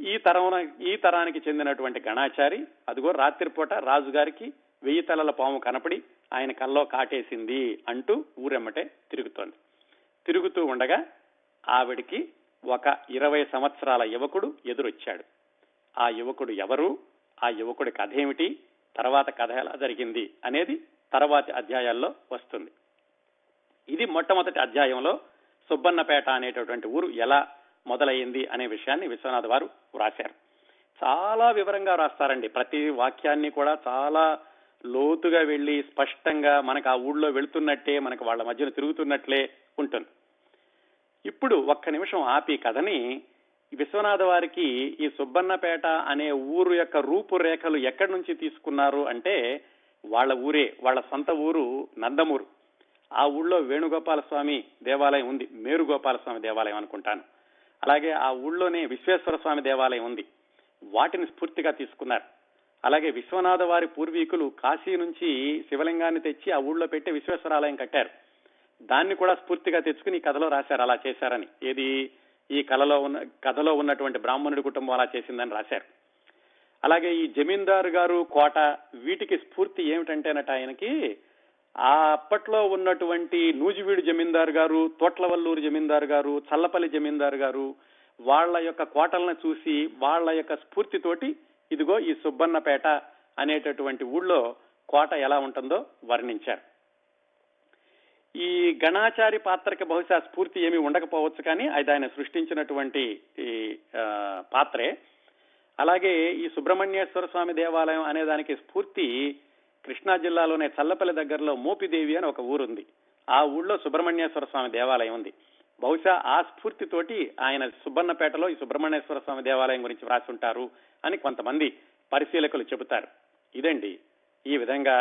Speaker 1: ఈ తరం ఈ తరానికి చెందినటువంటి గణాచారి అదిగో రాత్రిపూట రాజుగారికి వెయ్యి తలల పాము కనపడి ఆయన కల్లో కాటేసింది అంటూ ఊరెమ్మటే తిరుగుతోంది. తిరుగుతూ ఉండగా ఆవిడికి ఒక ఇరవై సంవత్సరాల యువకుడు ఎదురొచ్చాడు. ఆ యువకుడు ఎవరు? ఆ యువకుడి కథ ఏమిటి? తర్వాత కథ ఎలా జరిగింది? అనేది తర్వాతి అధ్యాయాల్లో వస్తుంది. ఇది మొట్టమొదటి అధ్యాయంలో సుబ్బన్నపేట అనేటటువంటి ఊరు ఎలా మొదలైంది అనే విషయాన్ని విశ్వనాథ్ వారు వ్రాశారు. చాలా వివరంగా రాస్తారండి. ప్రతి వాక్యాన్ని కూడా చాలా లోతుగా వెళ్ళి స్పష్టంగా మనకు ఆ ఊళ్ళో వెళుతున్నట్టే మనకు వాళ్ళ మధ్యన తిరుగుతున్నట్లే ఉంటుంది. ఇప్పుడు ఒక్క నిమిషం ఆపి కథని విశ్వనాథ వారికి ఈ సుబ్బన్నపేట అనే ఊరు యొక్క రూపురేఖలు ఎక్కడి నుంచి తీసుకున్నారు అంటే వాళ్ళ ఊరే వాళ్ళ సొంత ఊరు నందమూరు. ఆ ఊళ్ళో వేణుగోపాల స్వామి దేవాలయం ఉంది మేరుగోపాల స్వామి దేవాలయం అనుకుంటాను. అలాగే ఆ ఊళ్ళోనే విశ్వేశ్వర స్వామి దేవాలయం ఉంది. వాటిని స్ఫూర్తిగా తీసుకున్నారు. అలాగే విశ్వనాథ వారి పూర్వీకులు కాశీ నుంచి శివలింగాన్ని తెచ్చి ఆ ఊళ్ళో పెట్టి విశ్వేశ్వరాలయం కట్టారు. దాన్ని కూడా స్ఫూర్తిగా తెచ్చుకుని ఈ కథలో రాశారు అలా చేశారని. ఏది? ఈ కళలో ఉన్న కథలో ఉన్నటువంటి బ్రాహ్మణుడి కుటుంబం అలా చేసిందని రాశారు. అలాగే ఈ జమీందారు గారు కోట వీటికి స్ఫూర్తి ఏమిటంటేనట ఆయనకి ఆ అప్పట్లో ఉన్నటువంటి నూజివీడు జమీందారు గారు తోట్లవల్లూరు జమీందారు గారు చల్లపల్లి జమీందారు గారు వాళ్ళ యొక్క కోటలను చూసి వాళ్ళ యొక్క స్ఫూర్తితోటి ఇదిగో ఈ సుబ్బన్నపేట అనేటటువంటి ఊళ్ళో కోట ఎలా ఉంటుందో వర్ణించారు. ఈ గణాచారి పాత్రకి బహుశా స్ఫూర్తి ఏమి ఉండకపోవచ్చు కానీ అది ఆయన సృష్టించినటువంటి ఈ పాత్రే. అలాగే ఈ సుబ్రహ్మణ్యేశ్వర స్వామి దేవాలయం అనే దానికి స్ఫూర్తి కృష్ణా జిల్లాలోనే చల్లపల్లి దగ్గరలో మోపిదేవి అని ఒక ఊరుంది. ఆ ఊళ్ళో సుబ్రహ్మణ్యేశ్వర స్వామి దేవాలయం ఉంది. బహుశా ఆ స్ఫూర్తితోటి ఆయన సుబ్బన్నపేటలో ఈ సుబ్రహ్మణ్యేశ్వర స్వామి దేవాలయం గురించి వ్రాసి ఉంటారు అని కొంతమంది పరిశీలకులు చెబుతారు. ఇదండి ఈ విధంగా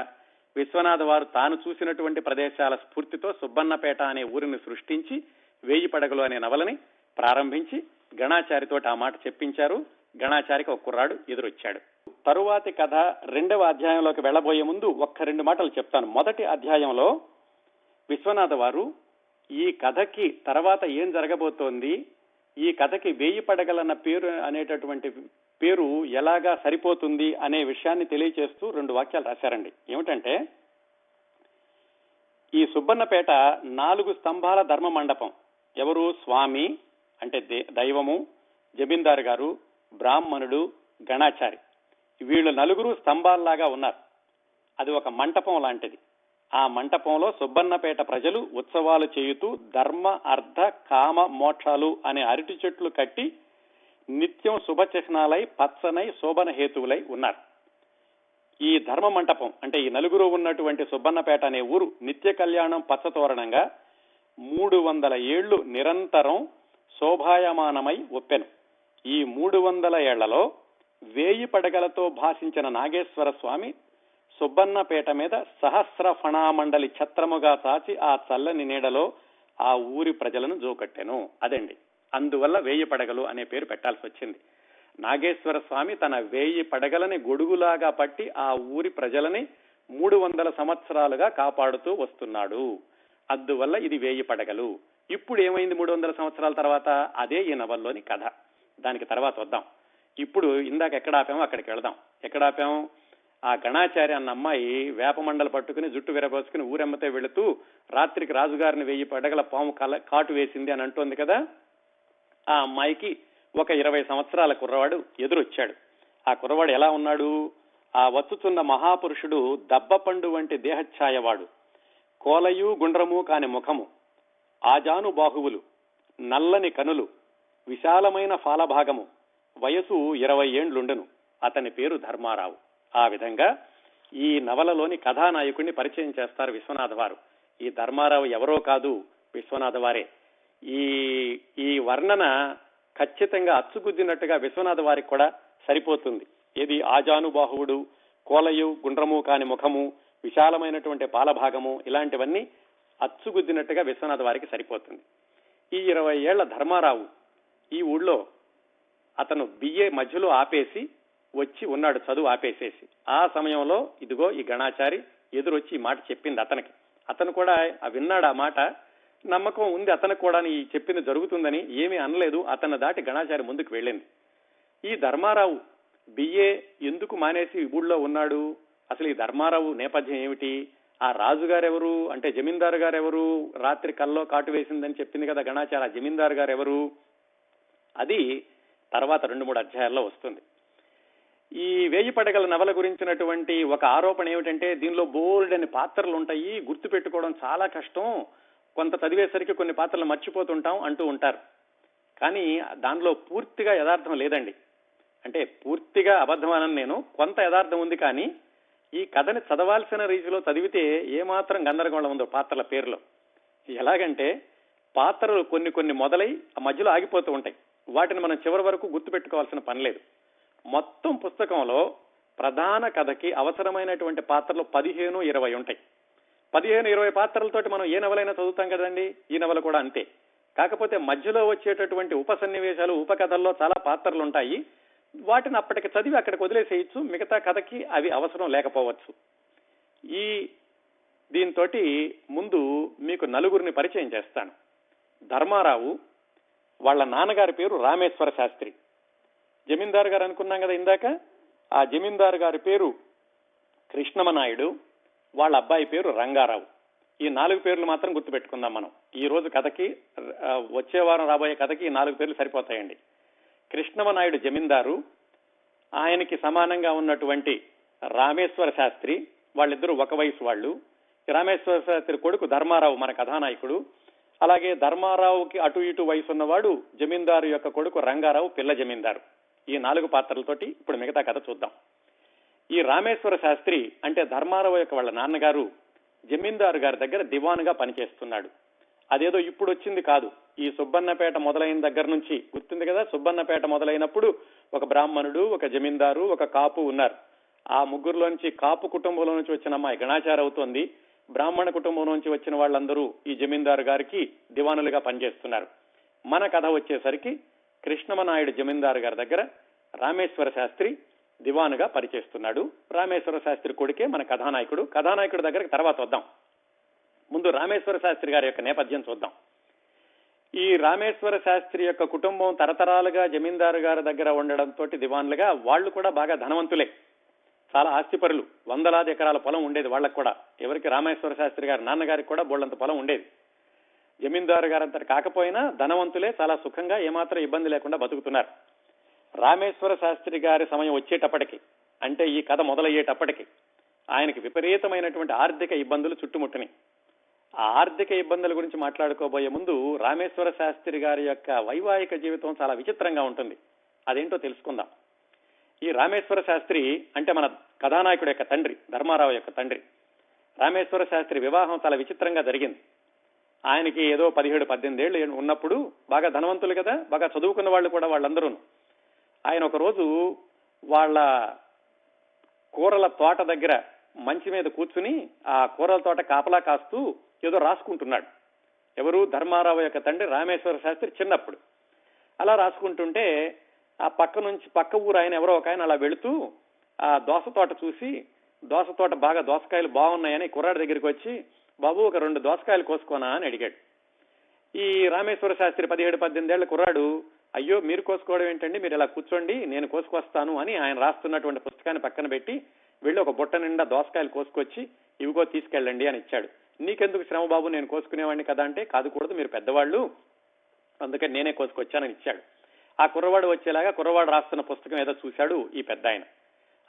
Speaker 1: విశ్వనాథ వారు తాను చూసినటువంటి ప్రదేశాల స్ఫూర్తితో సుబ్బన్నపేట అనే ఊరిని సృష్టించి వేయి పడగలు అనే నవలని ప్రారంభించి గణాచారితో ఆ మాట చెప్పించారు. గణాచారికి ఒక కుర్రాడు ఎదురొచ్చాడు. తరువాతి కథ రెండవ అధ్యాయంలోకి వెళ్ళబోయే ముందు ఒక్క రెండు మాటలు చెప్తాను. మొదటి అధ్యాయంలో విశ్వనాథ వారు ఈ కథకి తర్వాత ఏం జరగబోతోంది ఈ కథకి వేయి పడగలన్న పేరు అనేటటువంటి పేరు ఎలాగా సరిపోతుంది అనే విషయాన్ని తెలియచేస్తూ రెండు వాక్యాలు రాశారండి. ఏమిటంటే ఈ సుబ్బన్నపేట నాలుగు స్తంభాల ధర్మ మండపం. ఎవరు? స్వామి అంటే దైవము జమీందారు గారు బ్రాహ్మణుడు గణాచారి. వీళ్ళు నలుగురు స్తంభాల్లాగా ఉన్నారు. అది ఒక మంటపం లాంటిది. ఆ మంటపంలో సుబ్బన్నపేట ప్రజలు ఉత్సవాలు చేయుతూ ధర్మ అర్ధ కామ మోక్షాలు అనే అరటి చెట్లు కట్టి నిత్యం శుభచిహ్నాలై పచ్చనై శోభన హేతువులై ఉన్నారు. ఈ ధర్మ మంటపం అంటే ఈ నలుగురు ఉన్నటువంటి సుబ్బన్నపేట అనే ఊరు నిత్య కళ్యాణం పచ్చతోరణంగా మూడు వందల ఏళ్ళు నిరంతరం శోభాయమానమై ఒప్పెను. ఈ మూడు వందల ఏళ్ళలో వేయి పడగలతో భాషించిన నాగేశ్వర స్వామి సుబ్బన్నపేట మీద సహస్ర ఫణామండలి ఛత్రముగా చాచి ఆ చల్లని నీడలో ఆ ఊరి ప్రజలను జోకట్టెను. అదండి. అందువల్ల వేయి పడగలు అనే పేరు పెట్టాల్సి వచ్చింది. నాగేశ్వర స్వామి తన వేయి పడగలని గొడుగులాగా పట్టి ఆ ఊరి ప్రజలని మూడు వందల సంవత్సరాలుగా కాపాడుతూ వస్తున్నాడు. అందువల్ల ఇది వేయి పడగలు. ఇప్పుడు ఏమైంది మూడు వందల సంవత్సరాల తర్వాత? అదే ఈ నవల్లోని కథ. దానికి తర్వాత వద్దాం. ఇప్పుడు ఇందాక ఎక్కడ ఆపామో అక్కడికి వెళదాం. ఎక్కడ ఆపాము ఆ గణాచారి అన్న అమ్మాయి వేపమండలు పట్టుకుని జుట్టు విరబోసుకుని ఊరెమ్మతే వెళుతూ రాత్రికి రాజుగారిని వెయ్యి పడగల పాము కల కాటు వేసింది అని అంటోంది కదా? ఆ అమ్మాయికి ఒక ఇరవై సంవత్సరాల కుర్రవాడు ఎదురొచ్చాడు. ఆ కుర్రవాడు ఎలా ఉన్నాడు? ఆ వచ్చుతున్న మహాపురుషుడు దబ్బపండు వంటి దేహఛాయవాడు. కోలయు గుండ్రము కాని ముఖము. ఆజాను బాహువులు నల్లని కనులు. విశాలమైన ఫాలభాగము. వయసు ఇరవై ఏండ్లుండెను అతని పేరు ధర్మారావు. ఆ విధంగా ఈ నవలలోని కథానాయకుడిని పరిచయం చేస్తారు విశ్వనాథ వారు ఈ ధర్మారావు ఎవరో కాదు విశ్వనాథ వారే ఈ ఈ వర్ణన ఖచ్చితంగా అచ్చుగుద్దినట్టుగా విశ్వనాథ వారికి కూడా సరిపోతుంది. ఏది ఆజానుబాహువుడు కోలయు గుండ్రము కాని ముఖము విశాలమైనటువంటి పాలభాగము ఇలాంటివన్నీ అచ్చుగుద్దినట్టుగా విశ్వనాథ వారికి సరిపోతుంది. ఈ ఇరవై ఏళ్ళ ధర్మారావు ఈ ఊళ్ళో అతను బిఏ మధ్యలో ఆపేసి వచ్చి ఉన్నాడు చదువు ఆపేసేసి. ఆ సమయంలో ఇదిగో ఈ గణాచారి ఎదురొచ్చి ఈ మాట చెప్పింది అతనికి. అతను కూడా విన్నాడు ఆ మాట నమ్మకం ఉంది అతనికి కూడా ఈ చెప్పింది జరుగుతుందని ఏమీ అనలేదు. అతను దాటి గణాచారి ముందుకు వెళ్ళింది. ఈ ధర్మారావు బిఏ ఎందుకు మానేసి ఊళ్ళో ఉన్నాడు? అసలు ఈ ధర్మారావు నేపథ్యం ఏమిటి? ఆ రాజుగారెవరు? అంటే జమీందారు గారెవరు రాత్రి కల్లో కాటు వేసిందని చెప్పింది కదా గణాచార జమీందారు గారెవరు అది తర్వాత రెండు మూడు అధ్యాయాల్లో వస్తుంది. ఈ వేయి పడగల నవల గురించినటువంటి ఒక ఆరోపణ ఏమిటంటే దీనిలో బోల్డ్ అని పాత్రలు ఉంటాయి గుర్తు పెట్టుకోవడం చాలా కష్టం. కొంత చదివేసరికి కొన్ని పాత్రలు మర్చిపోతుంటాం అంటూ ఉంటారు. కానీ దానిలో పూర్తిగా యథార్థం లేదండి. అంటే పూర్తిగా అబద్ధమానని నేను కొంత యథార్థం ఉంది కానీ ఈ కథని చదవాల్సిన రీతిలో చదివితే ఏమాత్రం గందరగోళం ఉందో పాత్రల పేర్లో. ఎలాగంటే పాత్రలు కొన్ని కొన్ని మొదలై ఆ మధ్యలో ఆగిపోతూ ఉంటాయి. వాటిని మనం చివరి వరకు గుర్తుపెట్టుకోవాల్సిన పని లేదు. మొత్తం పుస్తకంలో ప్రధాన కథకి అవసరమైనటువంటి పాత్రలు పదిహేను ఇరవై ఉంటాయి. పదిహేను ఇరవై పాత్రలతోటి మనం ఏ నవలైనా చదువుతాం కదండి? ఈ నవల కూడా అంతే. కాకపోతే మధ్యలో వచ్చేటటువంటి ఉప సన్నివేశాలు ఉపకథల్లో చాలా పాత్రలు ఉంటాయి వాటిని అప్పటికి చదివి అక్కడికి వదిలేసేయచ్చు. మిగతా కథకి అవి అవసరం లేకపోవచ్చు. ఈ దీంతో ముందు మీకు నలుగురిని పరిచయం చేస్తాను. ధర్మారావు వాళ్ళ నాన్నగారి పేరు రామేశ్వర శాస్త్రి. జమీందారు గారు అనుకున్నాం కదా ఇందాక? ఆ జమీందారు గారి పేరు కృష్ణమనాయుడు. వాళ్ళ అబ్బాయి పేరు రంగారావు. ఈ నాలుగు పేర్లు మాత్రం గుర్తుపెట్టుకుందాం మనం. ఈ రోజు కథకి వచ్చే వారం రాబోయే కథకి ఈ నాలుగు పేర్లు సరిపోతాయండి. కృష్ణమనాయుడు జమీందారు ఆయనకి సమానంగా ఉన్నటువంటి రామేశ్వర శాస్త్రి వాళ్ళిద్దరూ ఒక వయసు వాళ్ళు. రామేశ్వర శాస్త్రి కొడుకు ధర్మారావు మన కథానాయకుడు. అలాగే ధర్మారావుకి అటు ఇటు వయసు ఉన్నవాడు జమీందారు యొక్క కొడుకు రంగారావు పిల్ల జమీందారు. ఈ నాలుగు పాత్రలతోటి ఇప్పుడు మిగతా కథ చూద్దాం. ఈ రామేశ్వర శాస్త్రి అంటే ధర్మారావు యొక్క వాళ్ళ నాన్నగారు జమీందారు గారి దగ్గర దివానుగా పనిచేస్తున్నాడు. అదేదో ఇప్పుడు వచ్చింది కాదు. ఈ సుబ్బన్నపేట మొదలైన దగ్గర నుంచి గుర్తుంది కదా? సుబ్బన్నపేట మొదలైనప్పుడు ఒక బ్రాహ్మణుడు ఒక జమీందారు ఒక కాపు ఉన్నారు. ఆ ముగ్గురులోంచి కాపు కుటుంబంలో నుంచి వచ్చిన అమ్మాయి గణాచార అవుతోంది. బ్రాహ్మణ కుటుంబం నుంచి వచ్చిన వాళ్ళందరూ ఈ జమీందారు గారికి దివానులుగా పనిచేస్తున్నారు. మన కథ వచ్చేసరికి కృష్ణమనాయుడు జమీందారు గారి దగ్గర రామేశ్వర శాస్త్రి దివానుగా పనిచేస్తున్నాడు రామేశ్వర శాస్త్రి కొడుకే మన కథానాయకుడు. కథానాయకుడి దగ్గరకు తర్వాత వద్దాం. ముందు రామేశ్వర శాస్త్రి గారి యొక్క నేపథ్యం చూద్దాం. ఈ రామేశ్వర శాస్త్రి యొక్క కుటుంబం తరతరాలుగా జమీందారు గారి దగ్గర ఉండడంతో దివాన్లుగా వాళ్ళు కూడా బాగా ధనవంతులే. చాలా ఆస్తిపరులు. వందలాది ఎకరాల పొలం ఉండేది వాళ్ళకు కూడా. ఎవరికి రామేశ్వర శాస్త్రి గారి నాన్నగారికి కూడా బోళ్ళంత పొలం ఉండేది. జమీందారు గారంతటి కాకపోయినా ధనవంతులే చాలా సుఖంగా ఏమాత్రం ఇబ్బంది లేకుండా బతుకుతున్నారు. రామేశ్వర శాస్త్రి గారి సమయం వచ్చేటప్పటికి అంటే ఈ కథ మొదలయ్యేటప్పటికి ఆయనకి విపరీతమైనటువంటి ఆర్థిక ఇబ్బందులు చుట్టుముట్టని ఆ ఆర్థిక ఇబ్బందుల గురించి మాట్లాడుకోబోయే ముందు రామేశ్వర శాస్త్రి గారి యొక్క వైవాహిక జీవితం చాలా విచిత్రంగా ఉంటుంది. అదేంటో తెలుసుకుందాం. ఈ రామేశ్వర శాస్త్రి అంటే మన కథానాయకుడు యొక్క తండ్రి ధర్మారావు యొక్క తండ్రి. రామేశ్వర శాస్త్రి వివాహం చాలా విచిత్రంగా జరిగింది. ఆయనకి ఏదో పదిహేడు పద్దెనిమిది ఏళ్ళు ఉన్నప్పుడు బాగా ధనవంతులు కదా బాగా చదువుకున్న వాళ్ళు కూడా వాళ్ళందరూ ఆయన ఒక రోజు వాళ్ళ కూరల తోట దగ్గర మంచి మీద కూర్చుని ఆ కూరల తోట కాపలా కాస్తూ ఏదో రాసుకుంటున్నాడు. ఎవరు? ధర్మారావు యొక్క తండ్రి రామేశ్వర శాస్త్రి చిన్నప్పుడు. అలా రాసుకుంటుంటే ఆ పక్క నుంచి పక్క ఊరు ఆయన ఎవరో ఒక ఆయన అలా వెళుతూ ఆ దోస తోట చూసి దోస తోట బాగా దోసకాయలు బాగున్నాయని కుర్రాడి దగ్గరికి వచ్చి బాబు ఒక రెండు దోసకాయలు కోసుకోనా? అని అడిగాడు. ఈ రామేశ్వర శాస్త్రి పదిహేడు పద్దెనిమిది ఏళ్ళ కుర్రాడు అయ్యో మీరు కోసుకోవడం ఏంటండి? మీరు ఇలా కూర్చోండి నేను కోసుకొస్తాను అని ఆయన రాస్తున్నటువంటి పుస్తకాన్ని పక్కన పెట్టి వెళ్ళి ఒక బుట్ట నిండా దోసకాయలు కోసుకొచ్చి ఇవిగో తీసుకెళ్ళండి అని ఇచ్చాడు. నీకెందుకు శ్రమ బాబు నేను కోసుకునేవాడిని కదా అంటే కాదుకూడదు మీరు పెద్దవాళ్ళు అందుకని నేనే కోసుకొచ్చానని ఇచ్చాడు. ఆ కుర్రవాడు వచ్చేలాగా కుర్రవాడు రాస్తున్న పుస్తకం ఏదో చూశాడు ఈ పెద్ద ఆయన.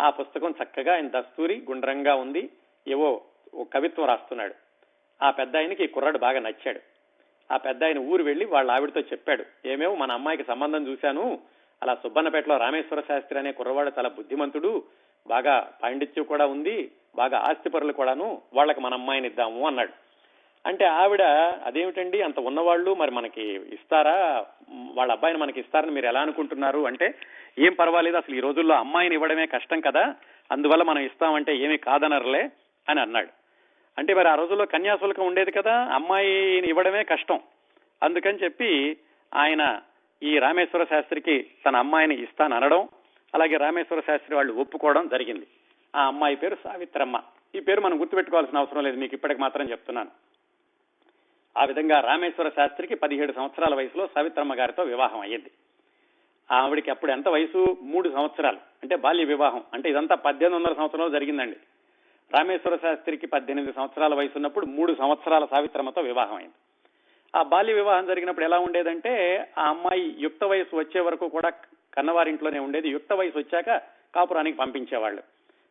Speaker 1: ఆ పుస్తకం చక్కగా ఆయన దస్తూరి గుండ్రంగా ఉంది ఏవో ఓ కవిత్వం రాస్తున్నాడు. ఆ పెద్ద ఆయనకి ఈ కుర్రాడు బాగా నచ్చాడు. ఆ పెద్ద ఆయన ఊరు వెళ్ళి వాళ్ళ ఆవిడతో చెప్పాడు. ఏమేమో మన అమ్మాయికి సంబంధం చూశాను. అలా సుబ్బన్నపేటలో రామేశ్వర శాస్త్రి అనే కుర్రవాడు చాలా బుద్ధిమంతుడు. బాగా పాండిత్యం కూడా ఉంది. బాగా ఆస్తిపరులు కూడాను. వాళ్ళకి మన అమ్మాయిని ఇద్దాము అన్నాడు. అంటే ఆవిడ అదేమిటండి? అంత ఉన్నవాళ్ళు మరి మనకి ఇస్తారా? వాళ్ళ అబ్బాయిని మనకి ఇస్తారని మీరు ఎలా అనుకుంటున్నారు? అంటే ఏం పర్వాలేదు అసలు ఈ రోజుల్లో అమ్మాయిని ఇవ్వడమే కష్టం కదా. అందువల్ల మనం ఇస్తామంటే ఏమీ కాదనర్లే అని అన్నాడు. అంటే మరి ఆ రోజుల్లో కన్యాశుల్కం ఉండేది కదా అమ్మాయిని ఇవ్వడమే కష్టం. అందుకని చెప్పి ఆయన ఈ రామేశ్వర శాస్త్రికి తన అమ్మాయిని ఇస్తాను అనడం అలాగే రామేశ్వర శాస్త్రి వాళ్ళు ఒప్పుకోవడం జరిగింది. ఆ అమ్మాయి పేరు సావిత్రమ్మ. ఈ పేరు మనం గుర్తుపెట్టుకోవాల్సిన అవసరం లేదు మీకు ఇప్పటికి మాత్రం చెప్తున్నాను. ఆ విధంగా రామేశ్వర శాస్త్రికి పదిహేడు సంవత్సరాల వయసులో సావిత్రమ్మ గారితో వివాహం అయ్యింది. ఆవిడికి అప్పుడు ఎంత వయసు? మూడు సంవత్సరాలు. అంటే బాల్య వివాహం. అంటే ఇదంతా పద్దెనిమిది వందల సంవత్సరంలో జరిగిందండి. రామేశ్వర శాస్త్రికి పద్దెనిమిది సంవత్సరాల వయసు ఉన్నప్పుడు మూడు సంవత్సరాల సావిత్రమ్మతో వివాహం అయింది ఆ బాల్య వివాహం జరిగినప్పుడు ఎలా ఉండేదంటే ఆ అమ్మాయి యుక్త వయసు వచ్చే వరకు కూడా కన్నవారింట్లోనే ఉండేది. యుక్త వయసు వచ్చాక కాపురానికి పంపించేవాళ్ళు.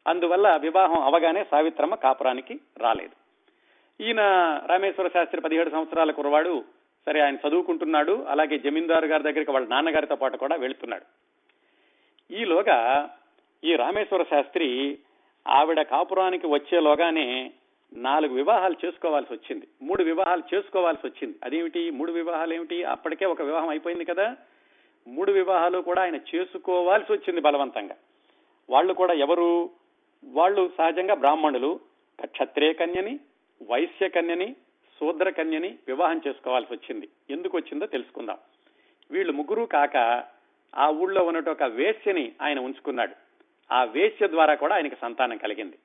Speaker 1: అందువల్ల వివాహం అవగానే సావిత్రమ్మ కాపురానికి రాలేదు. ఈయన రామేశ్వర శాస్త్రి పదిహేడు సంవత్సరాల కురవాడు సరే ఆయన చదువుకుంటున్నాడు. అలాగే జమీందారు గారి దగ్గరికి వాళ్ళ నాన్నగారితో పాటు కూడా వెళుతున్నాడు. ఈలోగా ఈ రామేశ్వర శాస్త్రి ఆవిడ కాపురానికి వచ్చేలోగానే నాలుగు వివాహాలు చేసుకోవాల్సి వచ్చింది. మూడు వివాహాలు చేసుకోవాల్సి వచ్చింది. అదేమిటి? మూడు వివాహాలు ఏమిటి? అప్పటికే ఒక వివాహం అయిపోయింది కదా. మూడు వివాహాలు కూడా ఆయన చేసుకోవాల్సి వచ్చింది బలవంతంగా. వాళ్ళు కూడా ఎవరు? వాళ్ళు సహజంగా బ్రాహ్మణులు. క్షత్రియ కన్యని వైశ్య కన్యని శూద్ర కన్యని వివాహం చేసుకోవాల్సి వచ్చింది. ఎందుకు వచ్చిందో తెలుసుకుందాం. వీళ్ళు ముగ్గురు కాక ఆ ఊళ్ళో ఉన్నట్టు ఒక వేశ్యని ఆయన ఉంచుకున్నాడు. ఆ వేశ్య ద్వారా కూడా ఆయనకి సంతానం కలిగింది.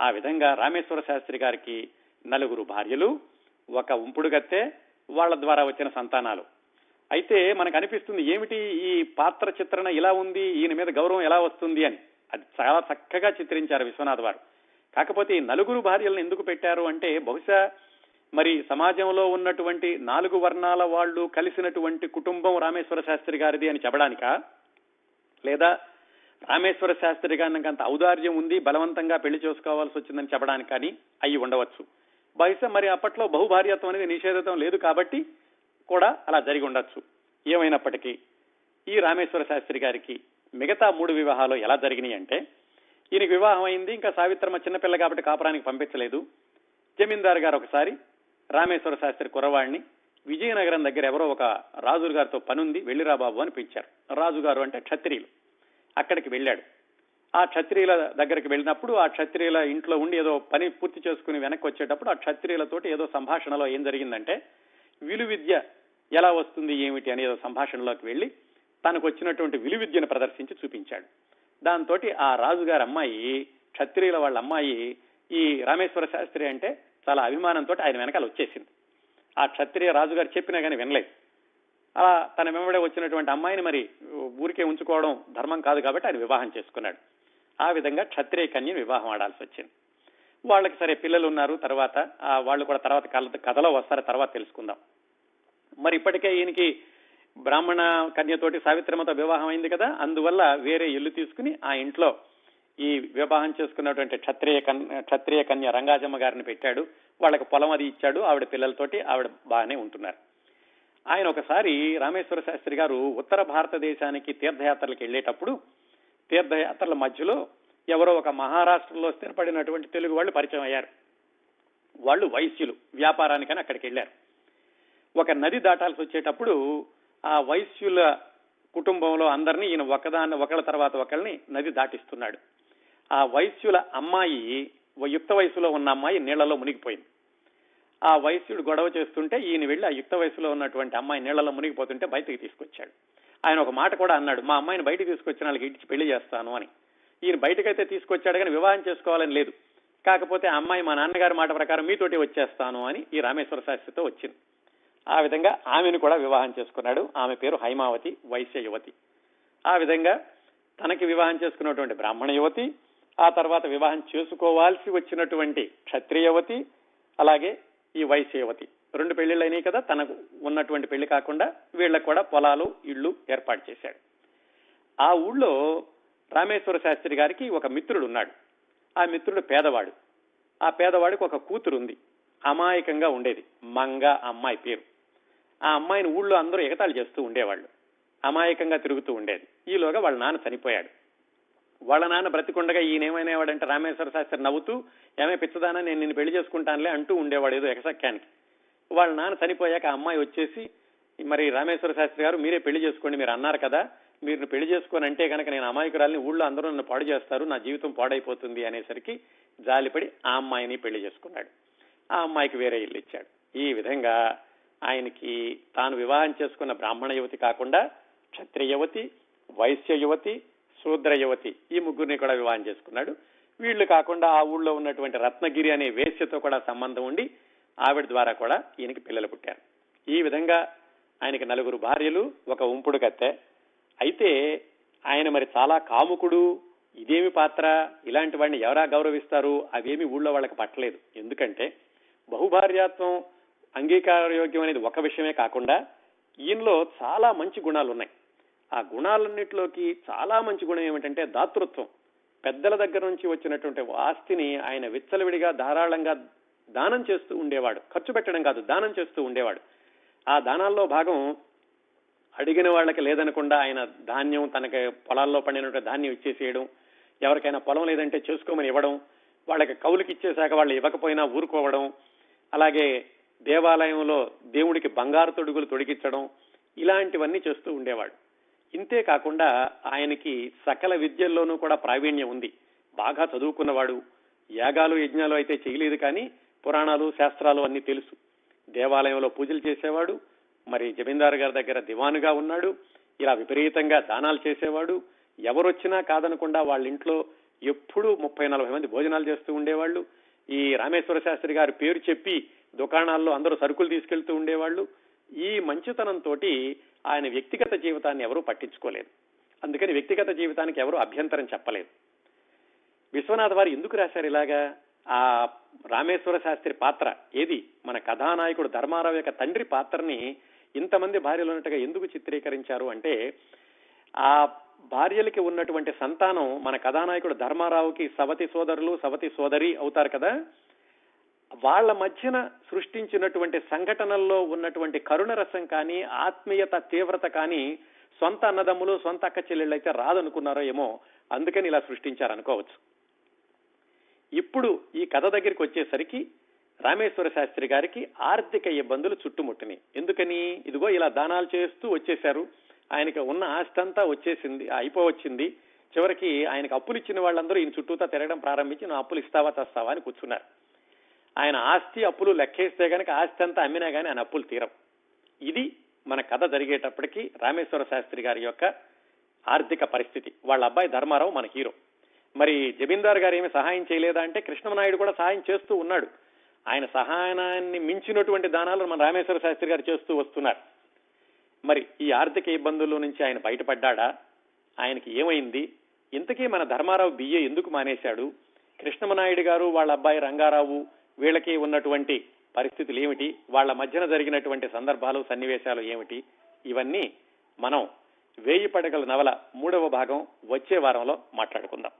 Speaker 1: ఆ విధంగా రామేశ్వర శాస్త్రి గారికి నలుగురు భార్యలు ఒక ఉంపుడుగత్తె వాళ్ళ ద్వారా వచ్చిన సంతానాలు. అయితే మనకు అనిపిస్తుంది ఏమిటి ఈ పాత్ర చిత్రణ ఇలా ఉంది ఈయన మీద గౌరవం ఎలా వస్తుంది అని. అది చాలా చక్కగా చిత్రించారు విశ్వనాథ్ వారు. కాకపోతే ఈ నలుగురు భార్యలను ఎందుకు పెట్టారు అంటే బహుశా మరి సమాజంలో ఉన్నటువంటి నాలుగు వర్ణాల వాళ్ళు కలిసినటువంటి కుటుంబం రామేశ్వర శాస్త్రి గారిది అని చెప్పడానిక? లేదా రామేశ్వర శాస్త్రి గారికి అంత ఔదార్యం ఉంది బలవంతంగా పెళ్ళి చేసుకోవాల్సి వచ్చిందని చెప్పడానికి కానీ అయి ఉండవచ్చు. బహుశా మరి అప్పట్లో బహుభార్యత్వం అనేది నిషేధితం లేదు కాబట్టి కూడా అలా జరిగి ఉండొచ్చు. ఏమైనప్పటికీ ఈ రామేశ్వర శాస్త్రి గారికి మిగతా మూడు వివాహాలు ఎలా జరిగినాయి అంటే ఈయనకి వివాహం అయింది ఇంకా సావిత్రమ్మ చిన్నపిల్ల కాబట్టి కాపురానికి పంపించలేదు. జమీందారు గారు ఒకసారి రామేశ్వర శాస్త్రి కురవాణ్ణి విజయనగరం దగ్గర ఎవరో ఒక రాజుగారితో గారితో పనుంది వెళ్ళిరా బాబు అని పిలిచారు. రాజుగారు అంటే క్షత్రియులు. అక్కడికి వెళ్ళాడు. ఆ క్షత్రియుల దగ్గరికి వెళ్ళినప్పుడు ఆ క్షత్రియుల ఇంట్లో ఉండి ఏదో పని పూర్తి చేసుకుని వెనక్కి వచ్చేటప్పుడు ఆ క్షత్రియులతోటి ఏదో సంభాషణలో ఏం జరిగిందంటే విలు విద్య ఎలా వస్తుంది ఏమిటి? అని ఏదో సంభాషణలోకి వెళ్ళి తనకు వచ్చినటువంటి విలు విద్యను ప్రదర్శించి చూపించాడు. దాంతో ఆ రాజుగారి అమ్మాయి క్షత్రియుల వాళ్ళ అమ్మాయి ఈ రామేశ్వర శాస్త్రి అంటే చాలా అభిమానంతో ఆయన వెనకాల వచ్చేసింది. ఆ క్షత్రియ రాజుగారు చెప్పినా కానీ వినలేదు. అలా తన వెంబడే వచ్చినటువంటి అమ్మాయిని మరి ఊరికే ఉంచుకోవడం ధర్మం కాదు కాబట్టి ఆయన వివాహం చేసుకున్నాడు. ఆ విధంగా క్షత్రియ కన్య వివాహం ఆడాల్సి వచ్చింది. వాళ్ళకి సరే పిల్లలు ఉన్నారు తర్వాత వాళ్ళు కూడా తర్వాత కథలో వస్తారు తర్వాత తెలుసుకుందాం. మరి ఇప్పటికే ఈయనకి బ్రాహ్మణ కన్యతోటి సావిత్రమతో వివాహం అయింది కదా అందువల్ల వేరే ఇల్లు తీసుకుని ఆ ఇంట్లో ఈ వివాహం చేసుకున్నటువంటి క్షత్రియ క్షత్రియ కన్య రంగాజమ్మ గారిని పెట్టాడు. వాళ్ళకి పొలం అది ఇచ్చాడు ఆవిడ పిల్లలతోటి ఆవిడ బాగానే ఉంటున్నారు. ఆయన ఒకసారి రామేశ్వర శాస్త్రి గారు ఉత్తర భారతదేశానికి తీర్థయాత్రలకు వెళ్ళేటప్పుడు తీర్థయాత్రల మధ్యలో ఎవరో ఒక మహారాష్ట్రలో స్థిరపడినటువంటి తెలుగు వాళ్ళు పరిచయం అయ్యారు. వాళ్ళు వైశ్యులు వ్యాపారానికని అక్కడికి వెళ్ళారు. ఒక నది దాటాల్సి వచ్చేటప్పుడు ఆ వైశ్యుల కుటుంబంలో అందరినీ ఈయన ఒకదాన్ని ఒకళ్ళ తర్వాత ఒకళ్ళని నది దాటిస్తున్నాడు. ఆ వైశ్యుల అమ్మాయి యుక్త వయసులో ఉన్న అమ్మాయి నీళ్ళలో మునిగిపోయింది. ఆ వైశ్యుడు గొడవ చేస్తుంటే ఈయన వెళ్ళి ఆ యుక్త వయసులో ఉన్నటువంటి అమ్మాయి నీళ్ళలో మునిగిపోతుంటే బయటకు తీసుకొచ్చాడు. ఆయన ఒక మాట కూడా అన్నాడు మా అమ్మాయిని బయటకు తీసుకొచ్చిన వాళ్ళకి ఇచ్చి పెళ్ళి చేస్తాను అని. ఈయన బయటకైతే తీసుకొచ్చాడు కానీ వివాహం చేసుకోవాలని లేదు. కాకపోతే ఆ అమ్మాయి మా నాన్నగారి మాట ప్రకారం మీతోటి వచ్చేస్తాను అని ఈ రామేశ్వర శాస్త్రితో వచ్చింది. ఆ విధంగా ఆమెను కూడా వివాహం చేసుకున్నాడు. ఆమె పేరు హైమావతి వైశ్య యువతి. ఆ విధంగా తనకి వివాహం చేసుకున్నటువంటి బ్రాహ్మణ యువతి ఆ తర్వాత వివాహం చేసుకోవాల్సి వచ్చినటువంటి క్షత్రియవతి అలాగే ఈ వైశ్యవతి రెండు పెళ్ళిళ్ళు అయినాయి కదా తనకు ఉన్నటువంటి పెళ్ళి కాకుండా వీళ్ళకు కూడా పొలాలు ఇళ్ళు ఏర్పాటు చేశాడు. ఆ ఊళ్ళో రామేశ్వర శాస్త్రి గారికి ఒక మిత్రుడు ఉన్నాడు. ఆ మిత్రుడు పేదవాడు. ఆ పేదవాడికి ఒక కూతురు ఉంది అమాయకంగా ఉండేది. మంగ అమ్మాయి పేరు. ఆ అమ్మాయిని ఊళ్ళో అందరూ ఎగతాళి చేస్తూ ఉండేవాళ్ళు. అమాయకంగా తిరుగుతూ ఉండేది. ఈలోగా వాళ్ళ నాన్న చనిపోయాడు. వాళ్ళ నాన్న బ్రతికుండగా ఈయన ఏమైనావాడంటే రామేశ్వర శాస్త్రి నవ్వుతూ ఏమే పిచ్చదానా నేను నిన్ను పెళ్ళి చేసుకుంటానులే అంటూ ఉండేవాడు ఏదో ఎకసక్యానికి వాళ్ళ నాన్న చనిపోయాక అమ్మాయి వచ్చేసి మరి రామేశ్వర శాస్త్రి గారు మీరే పెళ్ళి చేసుకోండి మీరు అన్నారు కదా మీరు పెళ్ళి చేసుకొని అంటే కనుక నేను అమాయకురాలిని ఊళ్ళో అందరూ నన్ను పాడు చేస్తారు నా జీవితం పాడైపోతుంది అనేసరికి జాలిపడి ఆ అమ్మాయిని పెళ్ళి చేసుకున్నాడు. ఆ అమ్మాయికి వేరే ఇల్లు ఇచ్చాడు. ఈ విధంగా ఆయనకి తాను వివాహం చేసుకున్న బ్రాహ్మణ యువతి కాకుండా క్షత్రియ యువతి వైశ్య యువతి శూద్ర యువతి ఈ ముగ్గురిని కూడా వివాహం చేసుకున్నాడు. వీళ్ళు కాకుండా ఆ ఊళ్ళో ఉన్నటువంటి రత్నగిరి అనే వేశ్యతో కూడా సంబంధం ఉండి ఆవిడ ద్వారా కూడా ఈయనకి పిల్లలు పుట్టారు. ఈ విధంగా ఆయనకి నలుగురు భార్యలు ఒక ఉంపుడు కత్తె. అయితే ఆయన మరి చాలా కాముకుడు ఇదేమి పాత్ర ఇలాంటి వాడిని ఎవరా గౌరవిస్తారు అవేమి ఊళ్ళో వాళ్ళకి పట్టలేదు. ఎందుకంటే బహుభార్యాత్వం అంగీకారయోగ్యం అనేది ఒక విషయమే కాకుండా ఈయనలో చాలా మంచి గుణాలు ఉన్నాయి ఆ గుణాలన్నిటిలోకి చాలా మంచి గుణం ఏమిటంటే దాతృత్వం. పెద్దల దగ్గర నుంచి వచ్చినటువంటి ఆస్తిని ఆయన విచ్చలవిడిగా ధారాళంగా దానం చేస్తూ ఉండేవాడు. ఖర్చు పెట్టడం కాదు దానం చేస్తూ ఉండేవాడు. ఆ దానాల్లో భాగం అడిగిన వాళ్ళకి లేదనకుండా ఆయన ధాన్యం తనకి పొలాల్లో పండినటువంటి ధాన్యం ఇచ్చేసేయడం ఎవరికైనా పొలం లేదంటే చేసుకోమని ఇవ్వడం వాళ్ళకి కౌలుకి ఇచ్చేశాక వాళ్ళు ఇవ్వకపోయినా ఊరుకోవడం అలాగే దేవాలయంలో దేవుడికి బంగారు తొడుగులు తొడిగించడం ఇలాంటివన్నీ చేస్తూ ఉండేవాడు. ఇంతే కాకుండా ఆయనకి సకల విద్యల్లోనూ కూడా ప్రావీణ్యం ఉంది. బాగా చదువుకున్నవాడు. యాగాలు యజ్ఞాలు అయితే చేయలేదు కానీ పురాణాలు శాస్త్రాలు అన్ని తెలుసు. దేవాలయంలో పూజలు చేసేవాడు. మరి జమీందారు గారి దగ్గర దివానుగా ఉన్నాడు. ఇలా విపరీతంగా దానాలు చేసేవాడు. ఎవరొచ్చినా కాదనకుండా వాళ్ళ ఇంట్లో ఎప్పుడూ ముప్పై నలభై మంది భోజనాలు చేస్తూ ఉండేవాళ్ళు. ఈ రామేశ్వర శాస్త్రి గారి పేరు చెప్పి దుకాణాల్లో అందరూ సరుకులు తీసుకెళ్తూ ఉండేవాళ్ళు. ఈ మంచితనంతో ఆయన వ్యక్తిగత జీవితాన్ని ఎవరూ పట్టించుకోలేదు. అందుకని వ్యక్తిగత జీవితానికి ఎవరూ అభ్యంతరం చెప్పలేదు. విశ్వనాథ్ వారు ఎందుకు రాశారు ఇలాగా? ఆ రామేశ్వర శాస్త్రి పాత్ర ఏది? మన కథానాయకుడు ధర్మారావు యొక్క తండ్రి పాత్రని ఇంతమంది భార్యలు ఉన్నట్టుగా ఎందుకు చిత్రీకరించారు అంటే ఆ భార్యలకి ఉన్నటువంటి సంతానం మన కథానాయకుడు ధర్మారావుకి సవతి సోదరులు సవతి సోదరి అవుతారు కదా? వాళ్ళ మధ్యన సృష్టించినటువంటి సంఘటనల్లో ఉన్నటువంటి కరుణ రసం కానీ ఆత్మీయత తీవ్రత కానీ సొంత అన్నదమ్ములు సొంత అక్క చెల్లెళ్ళు అయితే రాదనుకున్నారో ఏమో అందుకని ఇలా సృష్టించారనుకోవచ్చు. ఇప్పుడు ఈ కథ దగ్గరికి వచ్చేసరికి రామేశ్వర శాస్త్రి గారికి ఆర్థిక ఇబ్బందులు చుట్టుముట్టినాయి. ఎందుకని? ఇదిగో ఇలా దానాలు చేస్తూ వచ్చేశారు. ఆయనకి ఉన్న ఆస్తి అంతా వచ్చేసింది అయిపోవచ్చింది. చివరికి ఆయనకు అప్పులు ఇచ్చిన వాళ్ళందరూ ఈయన చుట్టూతా తిరగడం ప్రారంభించి నా అప్పులు ఇస్తావా తెస్తావా? అని కూర్చున్నారు. ఆయన ఆస్తి అప్పులు లెక్కేస్తే కనుక ఆస్తి అంతా అమ్మినా కానీ ఆయన అప్పులు తీరం. ఇది మన కథ జరిగేటప్పటికి రామేశ్వర శాస్త్రి గారి యొక్క ఆర్థిక పరిస్థితి. వాళ్ళ అబ్బాయి ధర్మారావు మన హీరో. మరి జమీందార్ గారు ఏమి సహాయం చేయలేదా అంటే కృష్ణమనాయుడు కూడా సహాయం చేస్తూ ఉన్నాడు. ఆయన సహాయాన్ని మించినటువంటి దానాలు మన రామేశ్వర శాస్త్రి గారు చేస్తూ వస్తున్నారు. మరి ఈ ఆర్థిక ఇబ్బందుల నుంచి ఆయన బయటపడ్డా ఆయనకి ఏమైంది? ఇంతకీ మన ధర్మారావు బిఏ ఎందుకు మానేశాడు? కృష్ణమనాయుడు గారు వాళ్ళ అబ్బాయి రంగారావు వీళ్ళకి ఉన్నటువంటి పరిస్థితులు ఏమిటి? వాళ్ళ మధ్యన జరిగినటువంటి సందర్భాలు సన్నివేశాలు ఏమిటి? ఇవన్నీ మనం వేయి పడగల నవల మూడవ భాగం వచ్చే వారంలో మాట్లాడుకుందాం.